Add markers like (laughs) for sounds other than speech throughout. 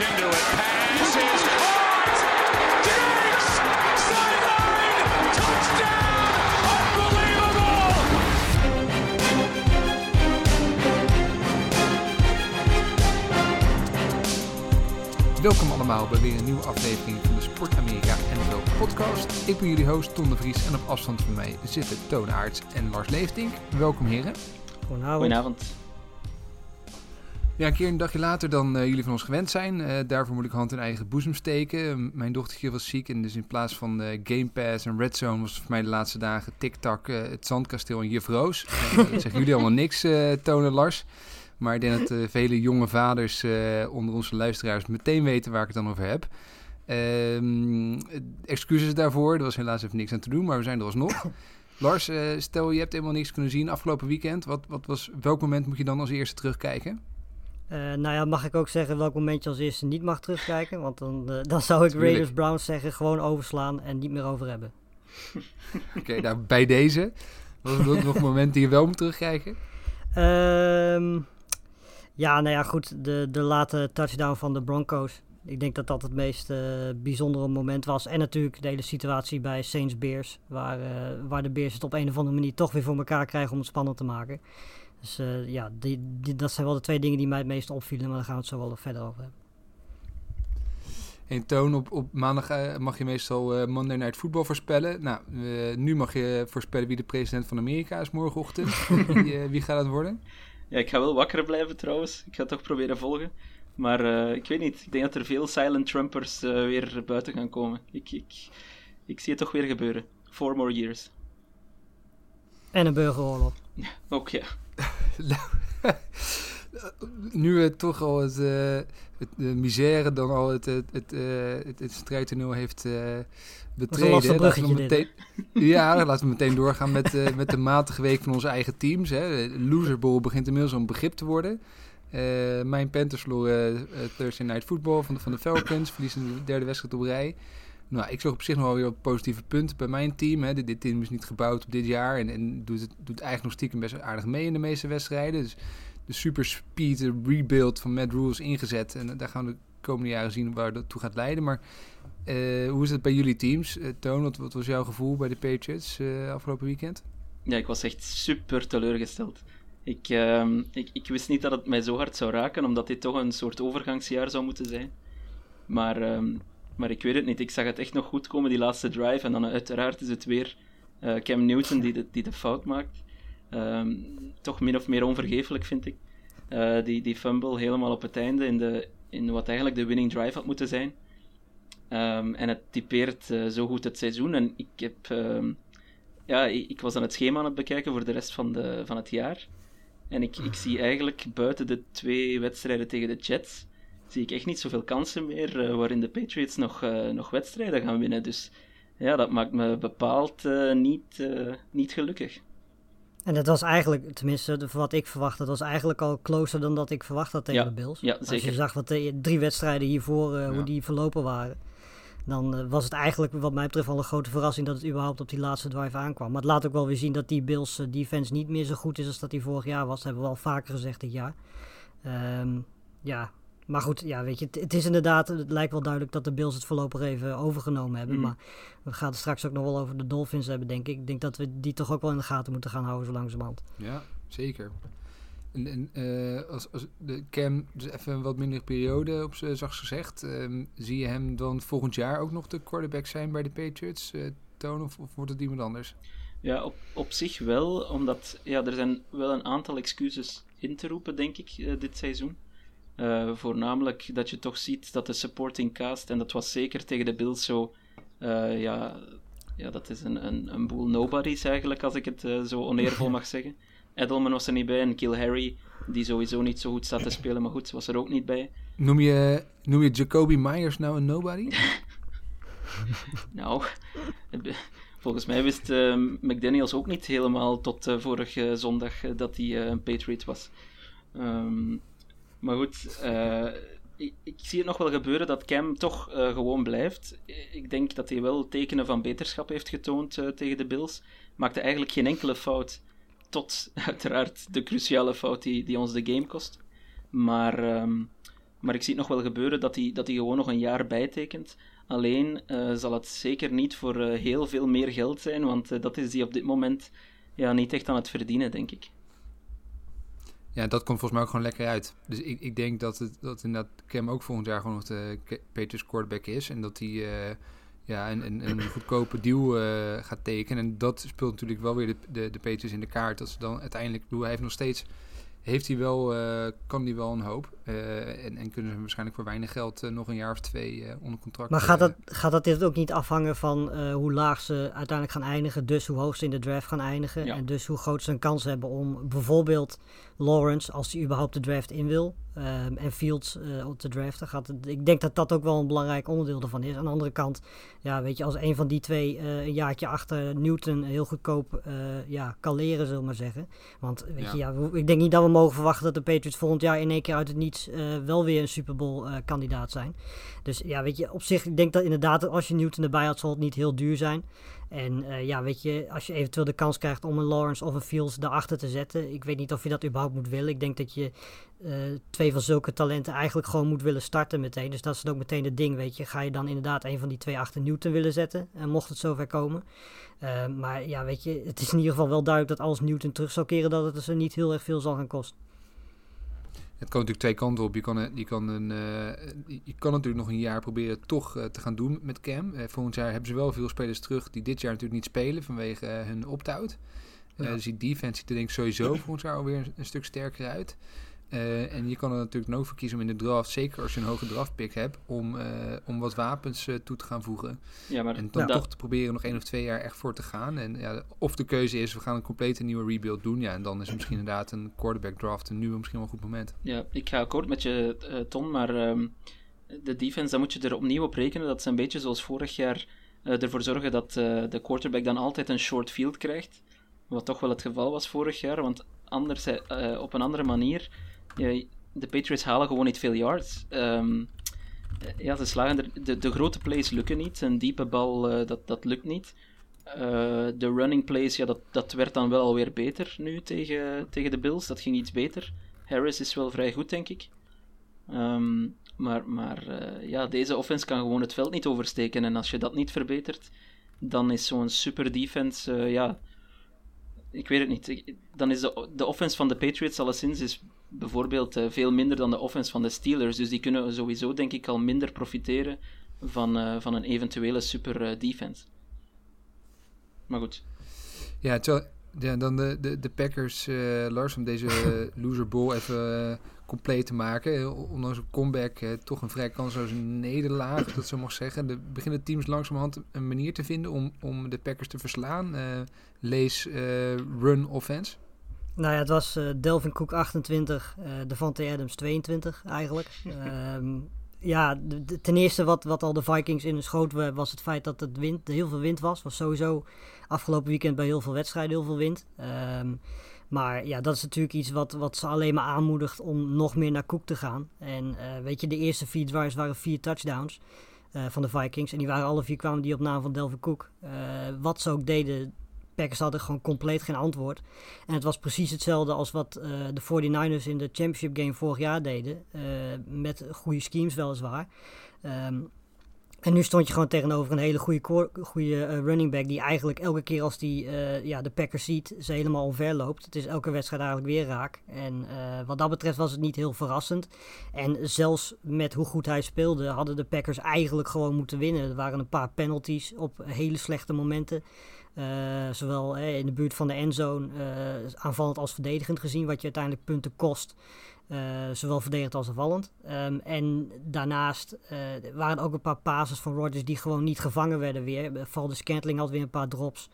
into it. Pass is caught. Diggs! Sideline! Touchdown! Unbelievable! Welkom allemaal bij weer een nieuwe aflevering van de Sport Amerika NFL podcast. Ik ben jullie host Ton de Vries en op afstand van mij zitten Toon Aerts en Lars Leeftink. Welkom heren. Goedenavond. Goedenavond. Ja, een keer een dagje later dan eh, jullie van ons gewend zijn. Eh, daarvoor moet ik hand in eigen boezem steken. Mijn dochtertje was ziek en dus in plaats van eh, Game Pass en Red Zone was voor mij de laatste dagen TikTok, het Zandkasteel en Juf Roos. (laughs) Dat zeggen jullie allemaal niks, eh Toon en Lars. Maar ik denk dat vele jonge vaders onder onze luisteraars meteen weten waar ik het dan over heb. Ehm, excuses daarvoor, er was helaas even niks aan te doen, maar we zijn er alsnog. (coughs) Lars, stel je hebt helemaal niks kunnen zien afgelopen weekend. Wat, wat was, welk moment moet je dan als eerste terugkijken? Eh, nou ja, mag ik ook zeggen welk moment je als eerste niet mag terugkijken? Want dan, eh, (laughs) dan zou ik. Raiders Browns zeggen, gewoon overslaan en niet meer over hebben. (laughs) Oké, nou bij deze. Was er ook nog een moment die je wel moet terugkijken? Ehm, ja, nou ja, goed. De, de late touchdown van de Broncos. Ik denk dat dat het meest eh, bijzondere moment was. En natuurlijk de hele situatie bij Saints Bears. Waar, waar de Bears het op een of andere manier toch weer voor elkaar krijgen om het spannend te maken. Dus eh, ja, die, die, dat zijn wel de twee dingen die mij het meest opvielen. Maar daar gaan we het zo wel verder over hebben. En Toon, op, op maandag eh, mag je meestal eh, Monday Night Football voorspellen. Nou, eh, nu mag je voorspellen wie de president van Amerika is morgenochtend. (laughs) wie, wie gaat het worden? Ja, ik ga wel wakker blijven trouwens. Ik ga het toch proberen volgen. Maar eh, ik weet niet. Ik denk dat er veel silent Trumpers eh, weer buiten gaan komen. Ik, ik, ik zie het toch weer gebeuren. Four more years. En een burgeroorlog. (laughs) Ook ja. Nu we toch al het, eh, het de misère dan al het, het, het, eh, het, het strijdtoneel heeft eh betreden. we meteen, ja, laten we meteen doorgaan met, met de matige week van onze eigen teams. Hè. De Loser Bowl begint inmiddels een begrip te worden. Mijn Panthers verloren Thursday Night Football van de, van de Falcons. Verliezen de derde wedstrijd op rij. Nou, ik zag op zich nog wel weer wat positieve punten bij mijn team. Hè. Dit, team is niet gebouwd op dit jaar. En, en doet, het, doet eigenlijk nog stiekem best aardig mee in de meeste wedstrijden. Dus de super speed eh, rebuild van Matt Rule is ingezet. En daar gaan we de komende jaren zien waar dat toe gaat leiden. Maar eh, hoe is het bij jullie teams? Eh, Toon, wat, wat was jouw gevoel bij de Patriots eh, afgelopen weekend? Ja, ik was echt super teleurgesteld. Ik, ehm, ik, ik wist niet dat het mij zo hard zou raken, omdat dit toch een soort overgangsjaar zou moeten zijn. Maar, ehm, maar ik weet het niet. Ik zag het echt nog goed komen, die laatste drive. En dan uiteraard is het weer eh, Cam Newton die de, die de fout maakt. Ehm, toch min of meer onvergeeflijk, vind ik. Eh, die, die fumble helemaal op het einde in, de, in wat eigenlijk de winning drive had moeten zijn. Ehm, en het typeert eh, zo goed het seizoen. En ik heb... ehm, ja, ik, ik was aan het schema aan het bekijken voor de rest van, de, van het jaar. En ik, ik zie eigenlijk buiten de twee wedstrijden tegen de Jets, zie ik echt niet zoveel kansen meer eh, waarin de Patriots nog, eh, nog wedstrijden gaan winnen. Dus ja, dat maakt me bepaald eh, niet, eh, niet gelukkig. En dat was eigenlijk, tenminste wat ik verwacht, dat was eigenlijk al closer dan dat ik verwacht had tegen Ja, de Bills. ja, Als je zag wat de drie wedstrijden hiervoor, eh, Ja. hoe die verlopen waren, dan was het eigenlijk wat mij betreft al een grote verrassing dat het überhaupt op die laatste drive aankwam. Maar het laat ook wel weer zien dat die Bills defense niet meer zo goed is als dat die vorig jaar was. Dat hebben we al vaker gezegd dit jaar. Ehm, ja, maar goed, ja, weet je, het, het is inderdaad, het lijkt wel duidelijk dat de Bills het voorlopig even overgenomen hebben. Mhm. Maar we gaan het straks ook nog wel over de Dolphins hebben, denk ik. Ik denk dat we die toch ook wel in de gaten moeten gaan houden zo langzamerhand. Ja, zeker. En, en eh, als, als de Cam dus even een wat mindere periode op z'n zachts gezegd, ehm, zie je hem dan volgend jaar ook nog de quarterback zijn bij de Patriots, eh Toon, of, of wordt het iemand anders? Ja, op, op zich wel, omdat ja, er zijn wel een aantal excuses in te roepen, denk ik, eh, dit seizoen. Eh, voornamelijk dat je toch ziet dat de supporting cast, en dat was zeker tegen de Bills zo, eh, ja, ja, dat is een, een, een boel nobodies eigenlijk, als ik het eh, zo oneervol (laughs) mag zeggen. Edelman was er niet bij en Kill Harry, die sowieso niet zo goed staat te spelen, maar goed, was er ook niet bij. Noem je, noem je Jacoby Myers nou een nobody? (laughs) (laughs) Nou, volgens mij wist eh, McDaniels ook niet helemaal tot vorige zondag dat hij een Patriot was. Ehm, maar goed, eh, ik, zie het nog wel gebeuren dat Cam toch eh, gewoon blijft. Ik denk dat hij wel tekenen van beterschap heeft getoond eh, tegen de Bills. Maakte eigenlijk geen enkele fout. Tot (laughs) uiteraard de cruciale fout die, die ons de game kost. Maar ehm, Maar ik zie het nog wel gebeuren dat hij, dat hij gewoon nog een jaar bijtekent. Alleen zal het zeker niet voor heel veel meer geld zijn, want dat is hij op dit moment ja, niet echt aan het verdienen, denk ik. Ja, dat komt volgens mij ook gewoon lekker uit. Dus ik, ik denk dat, het, dat inderdaad Cam ook volgend jaar gewoon nog de Patriots quarterback is. En dat hij ja, een, een, een goedkope deal gaat tekenen. En dat speelt natuurlijk wel weer de, de, de Patriots in de kaart. Dat ze dan uiteindelijk... Hij heeft nog steeds heeft hij wel, uh, kan hij wel een hoop. Uh, en, en, kunnen ze waarschijnlijk voor weinig geld uh, nog een jaar of twee onder contract. Maar gaat dat, gaat dat dit ook niet afhangen van hoe laag ze uiteindelijk gaan eindigen, dus hoe hoog ze in de draft gaan eindigen ja. en dus hoe groot ze een kans hebben om bijvoorbeeld Lawrence, als hij überhaupt de draft in wil, um, en Fields uh, op te draften. Gaat het, ik denk dat dat ook wel een belangrijk onderdeel ervan is. Aan de andere kant, ja, weet je, als een van die twee uh, een jaartje achter Newton heel goedkoop uh, ja, kan leren, zullen we maar zeggen. Want weet ja. je, ja, ik denk niet dat we mogen verwachten dat de Patriots volgend jaar in één keer uit het niets wel weer een Super Bowl kandidaat zijn. Dus ja, weet je, op zich, ik denk dat inderdaad als je Newton erbij had, zal het niet heel duur zijn. En uh, ja, weet je, als je eventueel de kans krijgt om een Lawrence of een Fields daarachter te zetten, ik weet niet of je dat überhaupt moet willen. Ik denk dat je uh, twee van zulke talenten eigenlijk gewoon moet willen starten meteen. Dus dat is dan ook meteen het ding, weet je. Ga je dan inderdaad een van die twee achter Newton willen zetten, en mocht het zover komen. Maar ja, weet je, het is in ieder geval wel duidelijk dat als Newton terug zou keren, dat het dus niet heel erg veel zal gaan kosten. Het kan natuurlijk twee kanten op. Je kan, je kan, een, uh, je kan natuurlijk nog een jaar proberen toch uh, te gaan doen met Cam. Uh, volgend jaar hebben ze wel veel spelers terug die dit jaar natuurlijk niet spelen vanwege hun opt-out. Ja. Dus die defense ziet er denk ik sowieso (clears throat) volgend jaar alweer een, een stuk sterker uit. Uh, en je kan er natuurlijk ook voor kiezen om in de draft, zeker als je een hoge draftpick hebt, om, uh, om wat wapens uh, toe te gaan voegen. Ja, maar en dan ja. toch te proberen nog één of twee jaar echt voor te gaan. En ja, of de keuze is, we gaan een complete nieuwe rebuild doen. Ja, en dan is het misschien inderdaad een quarterback draft een nieuwe misschien wel een goed moment. Ja, ik ga akkoord met je, Ton, maar um, de defense, dan moet je er opnieuw op rekenen. Dat is een beetje zoals vorig jaar ervoor zorgen dat de quarterback dan altijd een short field krijgt. Wat toch wel het geval was vorig jaar, want anders op een andere manier de Patriots halen gewoon niet veel yards. Um, ja, ze slagen er, de, de grote plays lukken niet. Een diepe bal, uh, dat, dat lukt niet. Uh, de running plays, ja, dat, dat werd dan wel alweer beter nu tegen, tegen de Bills. Dat ging iets beter. Harris is wel vrij goed, denk ik. Um, maar maar uh, ja, deze offense kan gewoon het veld niet oversteken. En als je dat niet verbetert, dan is zo'n super defense, ja, ik weet het niet. Dan is de, de offense van de Patriots alleszins is bijvoorbeeld uh, veel minder dan de offense van de Steelers. Dus die kunnen sowieso, denk ik, al minder profiteren van, uh, van een eventuele super uh, defense. Maar goed. Ja, ja dan de, de, de Packers, Lars, om deze loser bowl even compleet te maken. Ondanks een comeback toch een vrij kansloze nederlaag, dat zo mag zeggen. De, beginnen teams langzamerhand een manier te vinden om, om de Packers te verslaan. lees run offense. Nou ja, het was uh, Delvin Cook 28, uh, Devante Adams 22 eigenlijk. um, ja, de, de, ten eerste wat, wat al de Vikings in hun schoot was het feit dat het wind, heel veel wind was. was sowieso afgelopen weekend bij heel veel wedstrijden heel veel wind. Um, maar ja, dat is natuurlijk iets wat, wat ze alleen maar aanmoedigt om nog meer naar Cook te gaan. En uh, weet je, de eerste vier drives waren vier touchdowns van de Vikings. En die waren alle vier kwamen die op naam van Delvin Cook. wat ze ook deden, Packers hadden gewoon compleet geen antwoord. En het was precies hetzelfde als wat de 49ers in de championship game vorig jaar deden. Met goede schemes weliswaar. Um, en nu stond je gewoon tegenover een hele goede, goede uh, running back. Die eigenlijk elke keer als die uh, ja, de Packers ziet, ze helemaal omver loopt. Het is elke wedstrijd eigenlijk weer raak. En uh, wat dat betreft was het niet heel verrassend. En zelfs met hoe goed hij speelde, hadden de Packers eigenlijk gewoon moeten winnen. Er waren een paar penalties op hele slechte momenten. Zowel in de buurt van de endzone, aanvallend als verdedigend gezien, wat je uiteindelijk punten kost. Zowel verdedigend als aanvallend. Um, en daarnaast waren er ook een paar passes van Rodgers die gewoon niet gevangen werden weer. Valde Scantling had weer een paar drops.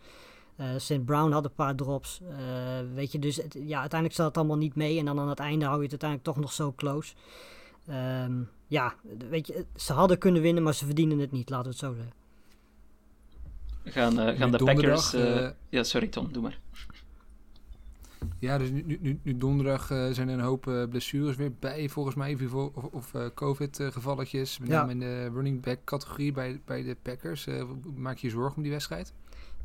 St. Brown had een paar drops. weet je, dus het, ja, uiteindelijk zat het allemaal niet mee. En dan aan het einde hou je het uiteindelijk toch nog zo close. Um, ja, weet je, ze hadden kunnen winnen, maar ze verdienen het niet, laten we het zo zeggen. Gaan, uh, gaan de Packers... Uh, ja, sorry Tom, doe maar. Ja, dus nu, nu, nu donderdag uh, zijn er een hoop blessures weer bij, volgens mij, of, of COVID-gevalletjes. Met name ja. in de running back categorie bij, bij de Packers. maak je je zorgen om die wedstrijd?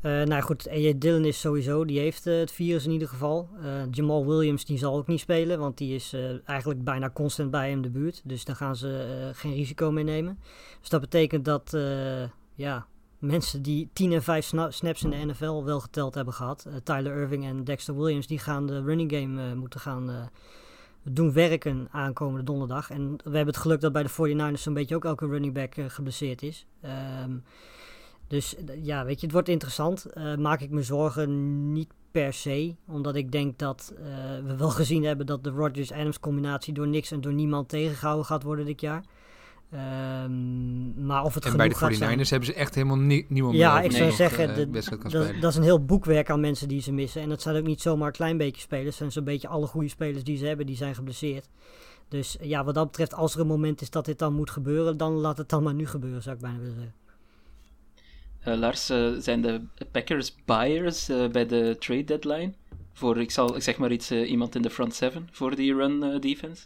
Nou goed, AJ Dillon is sowieso, die heeft het virus in ieder geval. Jamal Williams die zal ook niet spelen, want die is eigenlijk bijna constant bij hem de buurt. Dus daar gaan ze geen risico mee nemen. Dus dat betekent dat ja, mensen die 10 en 5 snaps in de NFL wel geteld hebben gehad, Tyler Irving en Dexter Williams, die gaan de running game moeten gaan doen werken aankomende donderdag. En we hebben het geluk dat bij de 49ers zo'n beetje ook elke running back geblesseerd is. Um, dus eh, ja, weet je, het wordt interessant. Maak ik me zorgen niet per se. Omdat ik denk dat we wel gezien hebben dat de Rodgers-Adams combinatie door niks en door niemand tegengehouden gaat worden dit jaar. Um, maar of het en bij de 49ers hebben ze echt helemaal nie niemand ja, ik zou zeggen, uh, de, dat, dat, is een heel boekwerk aan mensen die ze missen. En dat zijn ook niet zomaar een klein beetje spelers. Het zijn zo'n beetje alle goede spelers die ze hebben, die zijn geblesseerd. Dus ja, wat dat betreft, als er een moment is dat dit dan moet gebeuren, dan laat het dan maar nu gebeuren, zou ik bijna willen zeggen. Uh, Lars, uh, zijn de Packers buyers uh, bij de trade deadline? Voor, ik, zal, ik zeg maar iets, iemand in de front seven voor die run defense?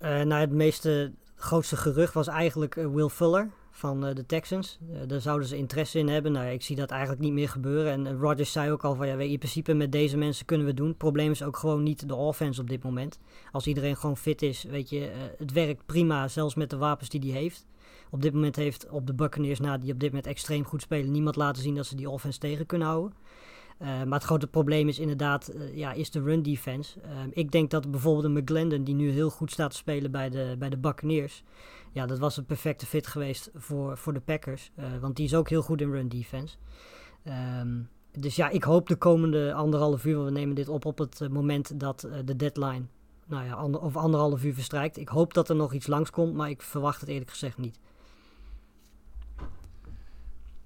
nou, het meeste, grootste gerucht was eigenlijk Will Fuller van de Texans. daar zouden ze interesse in hebben. Nou, ik zie dat eigenlijk niet meer gebeuren. En Rodgers zei ook al van, ja, in principe met deze mensen kunnen we doen. Het probleem is ook gewoon niet de offense op dit moment. Als iedereen gewoon fit is, weet je, het werkt prima, zelfs met de wapens die hij heeft op dit moment heeft op de Buccaneers, na die op dit moment extreem goed spelen, niemand laten zien dat ze die offense tegen kunnen houden. Uh, maar het grote probleem is inderdaad, uh, ja, is de run defense. Uh, ik denk dat bijvoorbeeld een McGlendon, die nu heel goed staat te spelen bij de, bij de Buccaneers, ja, dat was een perfecte fit geweest voor, voor de Packers. want die is ook heel goed in run defense. Um, dus ja, ik hoop de komende anderhalf uur, want we nemen dit op op het moment dat de deadline, nou ja, over anderhalf uur verstrijkt. Ik hoop dat er nog iets langskomt, maar ik verwacht het eerlijk gezegd niet.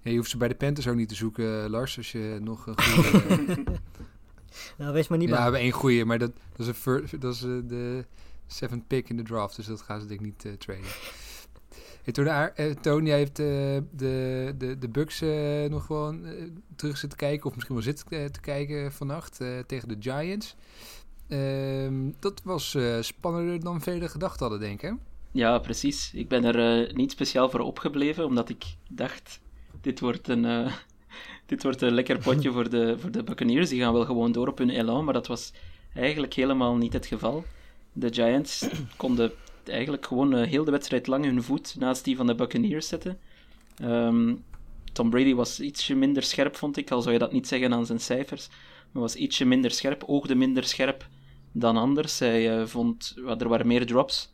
Ja, je hoeft ze bij de Panthers ook niet te zoeken, eh, Lars, als je nog een goede... (laughs) nou, wees maar niet Ja, bang. we hebben één goede, maar dat, dat is, een first, dat is uh, de seventh pick in de draft, dus dat gaan ze denk ik niet uh, traden. Hey, toen, uh, Toon, jij heeft de, de, de Bucks nog gewoon terug zitten kijken, of misschien wel zitten te kijken vannacht tegen de Giants. Ehm, dat was spannender dan velen gedacht hadden, denk ik. Ja, precies. Ik ben er niet speciaal voor opgebleven, omdat ik dacht dit wordt een, uh, (laughs) dit wordt een lekker potje voor de, voor de Buccaneers. Die gaan wel gewoon door op hun elan, maar dat was eigenlijk helemaal niet het geval. De Giants (clears throat) konden eigenlijk gewoon uh, heel de wedstrijd lang hun voet naast die van de Buccaneers zetten. Um, Tom Brady was ietsje minder scherp, vond ik, al zou je dat niet zeggen aan zijn cijfers. Maar was ietsje minder scherp, oogde minder scherp dan anders. Hij uh, vond, er waren meer drops,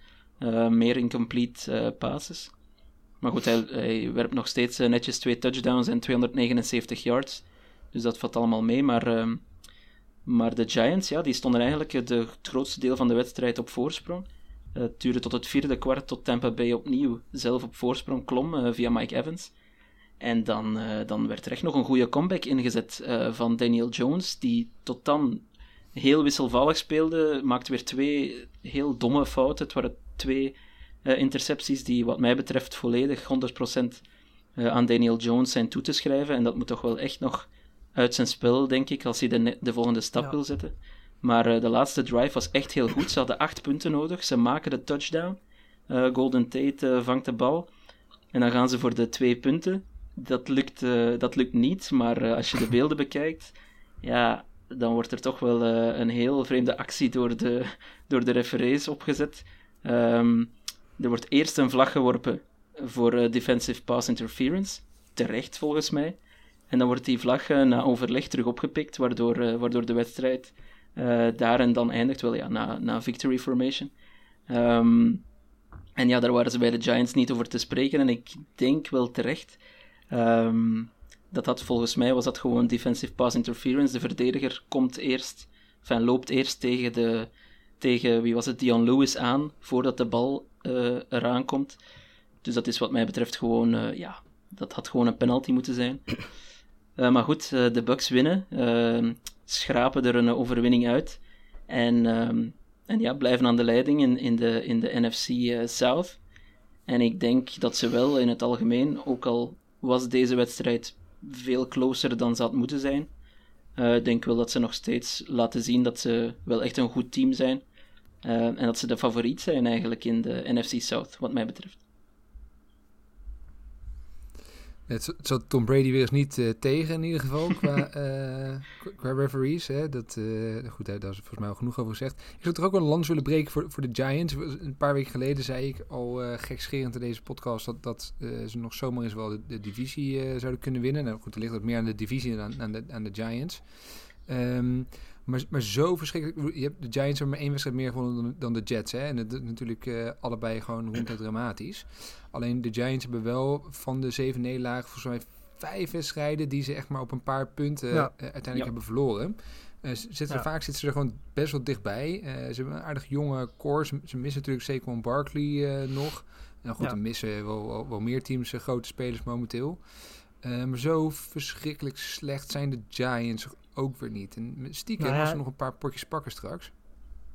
meer incomplete passes. Maar goed, hij, werpt nog steeds uh, netjes twee touchdowns en 279 yards. Dus dat valt allemaal mee. Maar, uh, maar de Giants, ja, die stonden eigenlijk de, het grootste deel van de wedstrijd op voorsprong. Uh, het duurde tot het vierde kwart tot Tampa Bay opnieuw zelf op voorsprong klom via Mike Evans. En dan, dan werd er echt nog een goede comeback ingezet van Daniel Jones, die tot dan heel wisselvallig speelde. Maakte weer twee heel domme fouten. Het waren twee intercepties die wat mij betreft volledig 100% uh, aan Daniel Jones zijn toe te schrijven. En dat moet toch wel echt nog uit zijn spel, denk ik, als hij de, de volgende stap ja. wil zetten. Maar uh, de laatste drive was echt heel goed. Ze hadden acht punten nodig. Ze maken de touchdown. Golden Tate vangt de bal. En dan gaan ze voor de twee punten. Dat lukt, dat lukt niet, maar als je de beelden bekijkt, ja, dan wordt er toch wel een heel vreemde actie door de, door de referees opgezet. Um, er wordt eerst een vlag geworpen voor uh, defensive pass interference. Terecht, volgens mij. En dan wordt die vlag uh, na overleg terug opgepikt, waardoor, uh, waardoor de wedstrijd daar en dan eindigt. Wel ja, na, na victory formation. Um, en ja, daar waren ze bij de Giants niet over te spreken. En ik denk wel terecht. Um, dat had volgens mij was dat gewoon defensive pass interference. De verdediger komt eerst, enfin, loopt eerst tegen de, tegen, wie was het, Dion Lewis aan, voordat de bal uh, eraan komt. Dus dat is wat mij betreft gewoon, uh, ja, dat had gewoon een penalty moeten zijn. Uh, (clears throat) maar goed, de Bucks winnen, ehm, schrapen er een overwinning uit. En, ehm, en ja, blijven aan de leiding in, in, de, in de NFC South. En ik denk dat ze wel in het algemeen, ook al was deze wedstrijd veel closer dan ze had moeten zijn, ik denk wel dat ze nog steeds laten zien dat ze wel echt een goed team zijn. Uh, en dat ze de favoriet zijn eigenlijk in de NFC South, wat mij betreft. Het zat Tom Brady weer eens niet uh, tegen in ieder geval (laughs) qua, uh, qua referees. Hè? Dat, uh, goed, daar is volgens mij al genoeg over gezegd. Ik zou toch ook wel een land willen breken voor, voor de Giants. Een paar weken geleden zei ik al gekscherend in deze podcast dat, dat ze nog zomaar eens wel de, de divisie zouden kunnen winnen. Nou goed, er ligt wat meer aan de divisie dan aan de, aan de Giants. Um, maar, maar zo verschrikkelijk. Je hebt de Giants hebben maar één wedstrijd meer gewonnen dan, de Jets. Hè? En het, natuurlijk uh, allebei gewoon (clears throat) ronduit dramatisch. Alleen de Giants hebben wel van de zeven nederlagen volgens mij vijf wedstrijden die ze echt maar op een paar punten uh, uiteindelijk hebben verloren. Uh, zitten ja. Vaak zitten ze er gewoon best wel dichtbij. ze hebben een aardig jonge core. Ze, ze missen natuurlijk Saquon Barkley nog. Nou goed, er missen wel, wel, wel meer teams grote spelers momenteel. maar zo verschrikkelijk slecht zijn de Giants ook weer niet. En stiekem nou ja, was er nog een paar potjes pakken straks.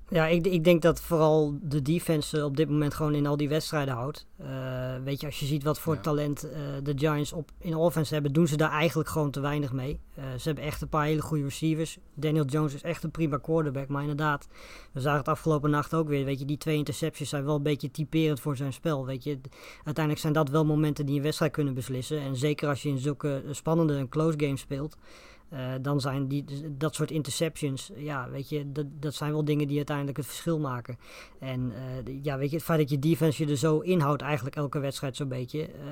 Ja, ik, ik denk dat vooral de defense op dit moment gewoon in al die wedstrijden houdt. Uh, weet je, als je ziet wat voor talent uh, de Giants op, in offense hebben, doen ze daar eigenlijk gewoon te weinig mee. Uh, ze hebben echt een paar hele goede receivers. Daniel Jones is echt een prima quarterback. Maar inderdaad, we zagen het afgelopen nacht ook weer. Weet je, die twee interceptions zijn wel een beetje typerend voor zijn spel. Weet je, uiteindelijk zijn dat wel momenten die een wedstrijd kunnen beslissen. En zeker als je in zulke spannende en close games speelt. Uh, dan zijn die, dat soort interceptions, ja, weet je, dat, dat zijn wel dingen die uiteindelijk het verschil maken. En uh, ja, weet je, het feit dat je defense je er zo inhoudt, eigenlijk elke wedstrijd zo'n beetje. Uh,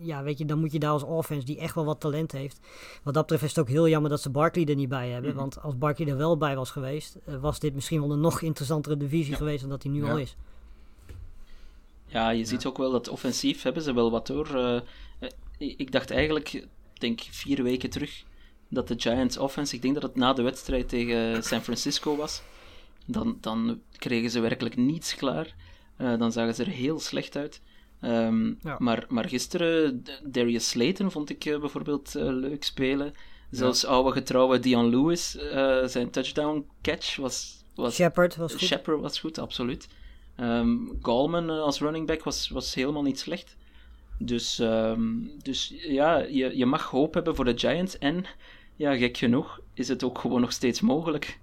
ja, weet je, dan moet je daar als offense, die echt wel wat talent heeft. Wat dat betreft is het ook heel jammer dat ze Barkley er niet bij hebben. Mm -hmm. Want als Barkley er wel bij was geweest, was dit misschien wel een nog interessantere divisie ja. geweest dan dat hij nu ja. al is. Ja, je ziet ook wel dat offensief hebben ze wel wat hoor. ik dacht eigenlijk, denk vier weken terug, dat de Giants offense, ik denk dat het na de wedstrijd tegen San Francisco was, dan, dan kregen ze werkelijk niets klaar. Uh, dan zagen ze er heel slecht uit. Um, ja. maar, maar gisteren, Darius Slayton vond ik uh, bijvoorbeeld uh, leuk spelen. Zelfs ja. oude getrouwe Dion Lewis, zijn touchdown catch was... was Shepard was goed. Shepard was goed, absoluut. Um, Gallman als running back was, was helemaal niet slecht. Dus, um, dus ja, je, je mag hoop hebben voor de Giants. En ja, gek genoeg is het ook gewoon nog steeds mogelijk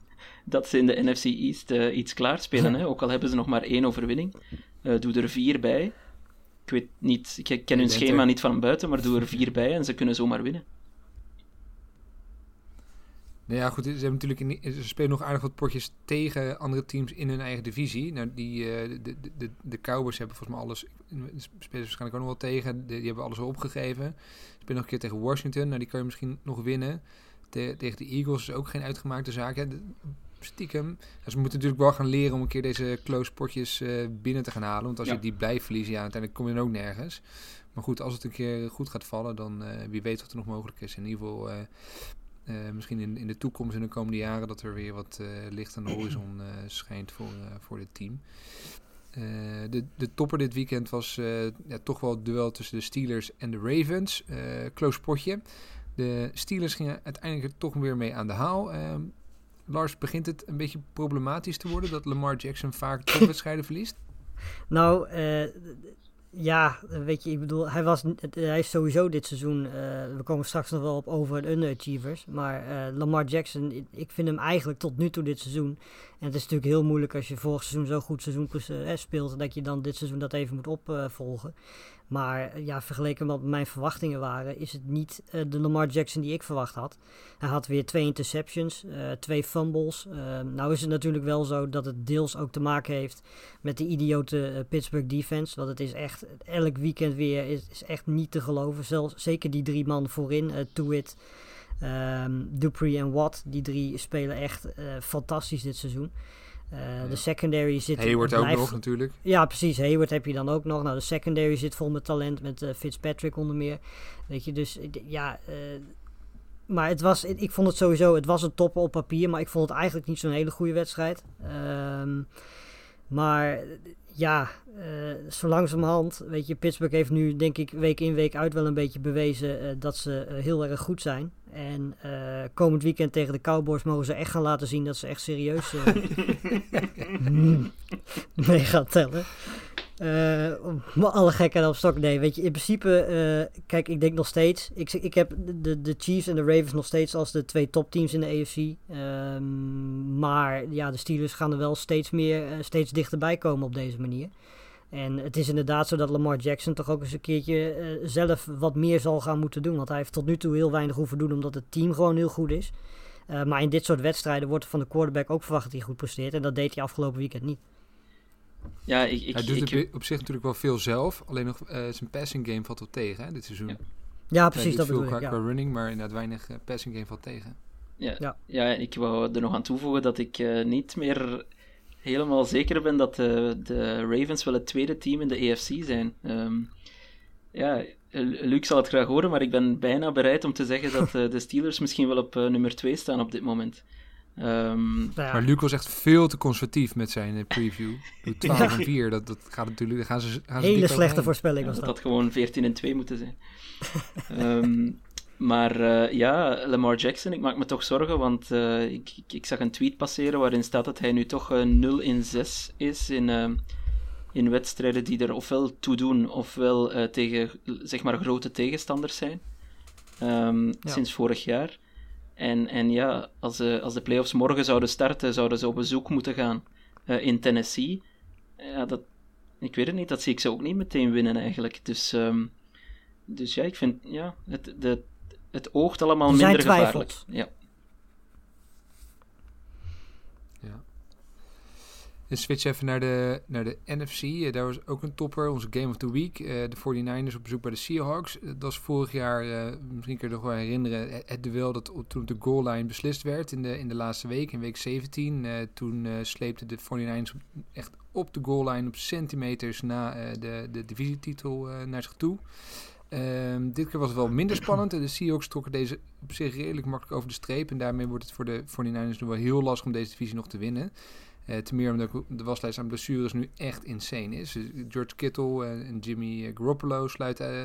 dat ze in de NFC East uh, iets klaarspelen. Hè? Ook al hebben ze nog maar één overwinning. Uh, doe er vier bij. Ik weet niet, ik ken hun schema niet van buiten, maar doe er vier bij en ze kunnen zomaar winnen. Nou ja, goed, ze, hebben natuurlijk in, ze spelen nog aardig wat potjes tegen andere teams in hun eigen divisie. Nou, die, uh, de, de, de, Cowboys hebben volgens mij alles, spelen waarschijnlijk ook nog wel tegen. die hebben alles opgegeven. Ze spelen nog een keer tegen Washington, nou die kan je misschien nog winnen. Te, tegen de Eagles is ook geen uitgemaakte zaak. Hè. De, stiekem. Ja, ze moeten natuurlijk wel gaan leren om een keer deze close potjes uh, binnen te gaan halen. Want als ja. je die blijft verliezen, ja, uiteindelijk kom je dan ook nergens. Maar goed, als het een keer goed gaat vallen, dan uh, wie weet wat er nog mogelijk is. In ieder geval, uh, misschien in, in de toekomst, in de komende jaren, dat er weer wat licht aan de horizon schijnt voor, voor dit team. de, de topper dit weekend was ja, toch wel het duel tussen de Steelers en de Ravens. close potje. De Steelers gingen uiteindelijk er toch weer mee aan de haal. Uh, Lars, begint het een beetje problematisch te worden dat Lamar Jackson vaak (coughs) topwedstrijden verliest? Nou, uh, ja, weet je, ik bedoel, hij, was, hij is sowieso dit seizoen, uh, we komen straks nog wel op over- en underachievers, maar uh, Lamar Jackson, ik vind hem eigenlijk tot nu toe dit seizoen, en het is natuurlijk heel moeilijk als je vorig seizoen zo goed seizoen speelt, dat je dan dit seizoen dat even moet opvolgen. Maar ja, vergeleken met wat mijn verwachtingen waren, is het niet uh, de Lamar Jackson die ik verwacht had. Hij had weer twee interceptions, uh, twee fumbles. Nou is het natuurlijk wel zo dat het deels ook te maken heeft met de idiote Pittsburgh defense. Want het is echt, elk weekend weer, is, is echt niet te geloven. Zeker die drie man voorin, uh, Tuit, um, Dupree en Watt. Die drie spelen echt fantastisch dit seizoen. Uh, ja. De secondary zit... Hayward blijft... ook nog natuurlijk. Ja, precies. Hayward heb je dan ook nog. Nou, de secondary zit vol met talent. Met uh, Fitzpatrick onder meer. Weet je, dus ja... Uh, maar het was, ik vond het sowieso, het was een topper op papier, maar ik vond het eigenlijk niet zo'n hele goede wedstrijd. Um, maar ja, uh, zo langzamerhand, weet je, Pittsburgh heeft nu denk ik week in week uit wel een beetje bewezen uh, dat ze uh, heel erg goed zijn. En komend weekend tegen de Cowboys mogen ze echt gaan laten zien dat ze echt serieus (laughs) (laughs) mee gaan tellen. Uh, alle gekken op stok. Nee, weet je, in principe, uh, kijk, ik denk nog steeds. Ik, ik heb de, de Chiefs en de Ravens nog steeds als de twee topteams in de AFC. Um, maar ja, de Steelers gaan er wel steeds meer, uh, steeds dichterbij komen op deze manier. En het is inderdaad zo dat Lamar Jackson toch ook eens een keertje eh, zelf wat meer zal gaan moeten doen. Want hij heeft tot nu toe heel weinig hoeven doen omdat het team gewoon heel goed is. Maar in dit soort wedstrijden wordt van de quarterback ook verwacht dat hij goed presteert. En dat deed hij afgelopen weekend niet. Ja, ik, ik, hij doet ik, op zich natuurlijk wel veel zelf. Alleen nog uh, zijn passing game valt wel tegen hè, dit seizoen. Ja, ja precies. dat veel bedoel ik. qua Ja. running, maar inderdaad weinig uh, passing game valt tegen. Ja, Ja. ja. ik wou er nog aan toevoegen dat ik uh, niet meer helemaal zeker ben dat de, de Ravens wel het tweede team in de AFC zijn. Um, ja, Luc zal het graag horen, maar ik ben bijna bereid om te zeggen dat uh, de Steelers misschien wel op uh, nummer 2 staan op dit moment. Um, Nou ja, Maar Luc was echt veel te conservatief met zijn eh, preview. (laughs) Doe 12 en 4, dat, dat gaat natuurlijk... Gaan ze, gaan ze hele slechte voorspelling ja, was dat dat. had gewoon 14 en 2 moeten zijn. um, (laughs) maar uh, ja, Lamar Jackson, ik maak me toch zorgen, want uh, ik, ik, ik, zag een tweet passeren waarin staat dat hij nu toch uh, 0 in 6 is in, uh, in wedstrijden die er ofwel toe doen, ofwel uh, tegen zeg maar grote tegenstanders zijn. Um, ja. Sinds vorig jaar. En, en ja, als, uh, als de playoffs morgen zouden starten, zouden ze op bezoek moeten gaan uh, in Tennessee. Ja, dat, ik weet het niet, dat zie ik ze ook niet meteen winnen eigenlijk. Dus, um, dus ja, ik vind, ja, het, de, het oogt allemaal Er zijn minder gevaarlijk. Ja. En switch even naar de, naar de NFC. Uh, daar was ook een topper, onze Game of the Week. Uh, de 49ers op bezoek bij de Seahawks. Uh, dat was vorig jaar, misschien kun je nog wel herinneren, het, duel dat toen de goal line beslist werd in de, in de laatste week, in week 17. Uh, toen sleepte de 49ers echt op de goal line op centimeters na de, de divisietitel naar zich toe. Um, dit keer was het wel minder spannend. De Seahawks trokken deze op zich redelijk makkelijk over de streep. En daarmee wordt het voor de 49ers nu wel heel lastig om deze divisie nog te winnen. Uh, ten meer omdat de waslijst aan blessures nu echt insane is. Dus George Kittle en, en Jimmy Garoppolo sluiten uh,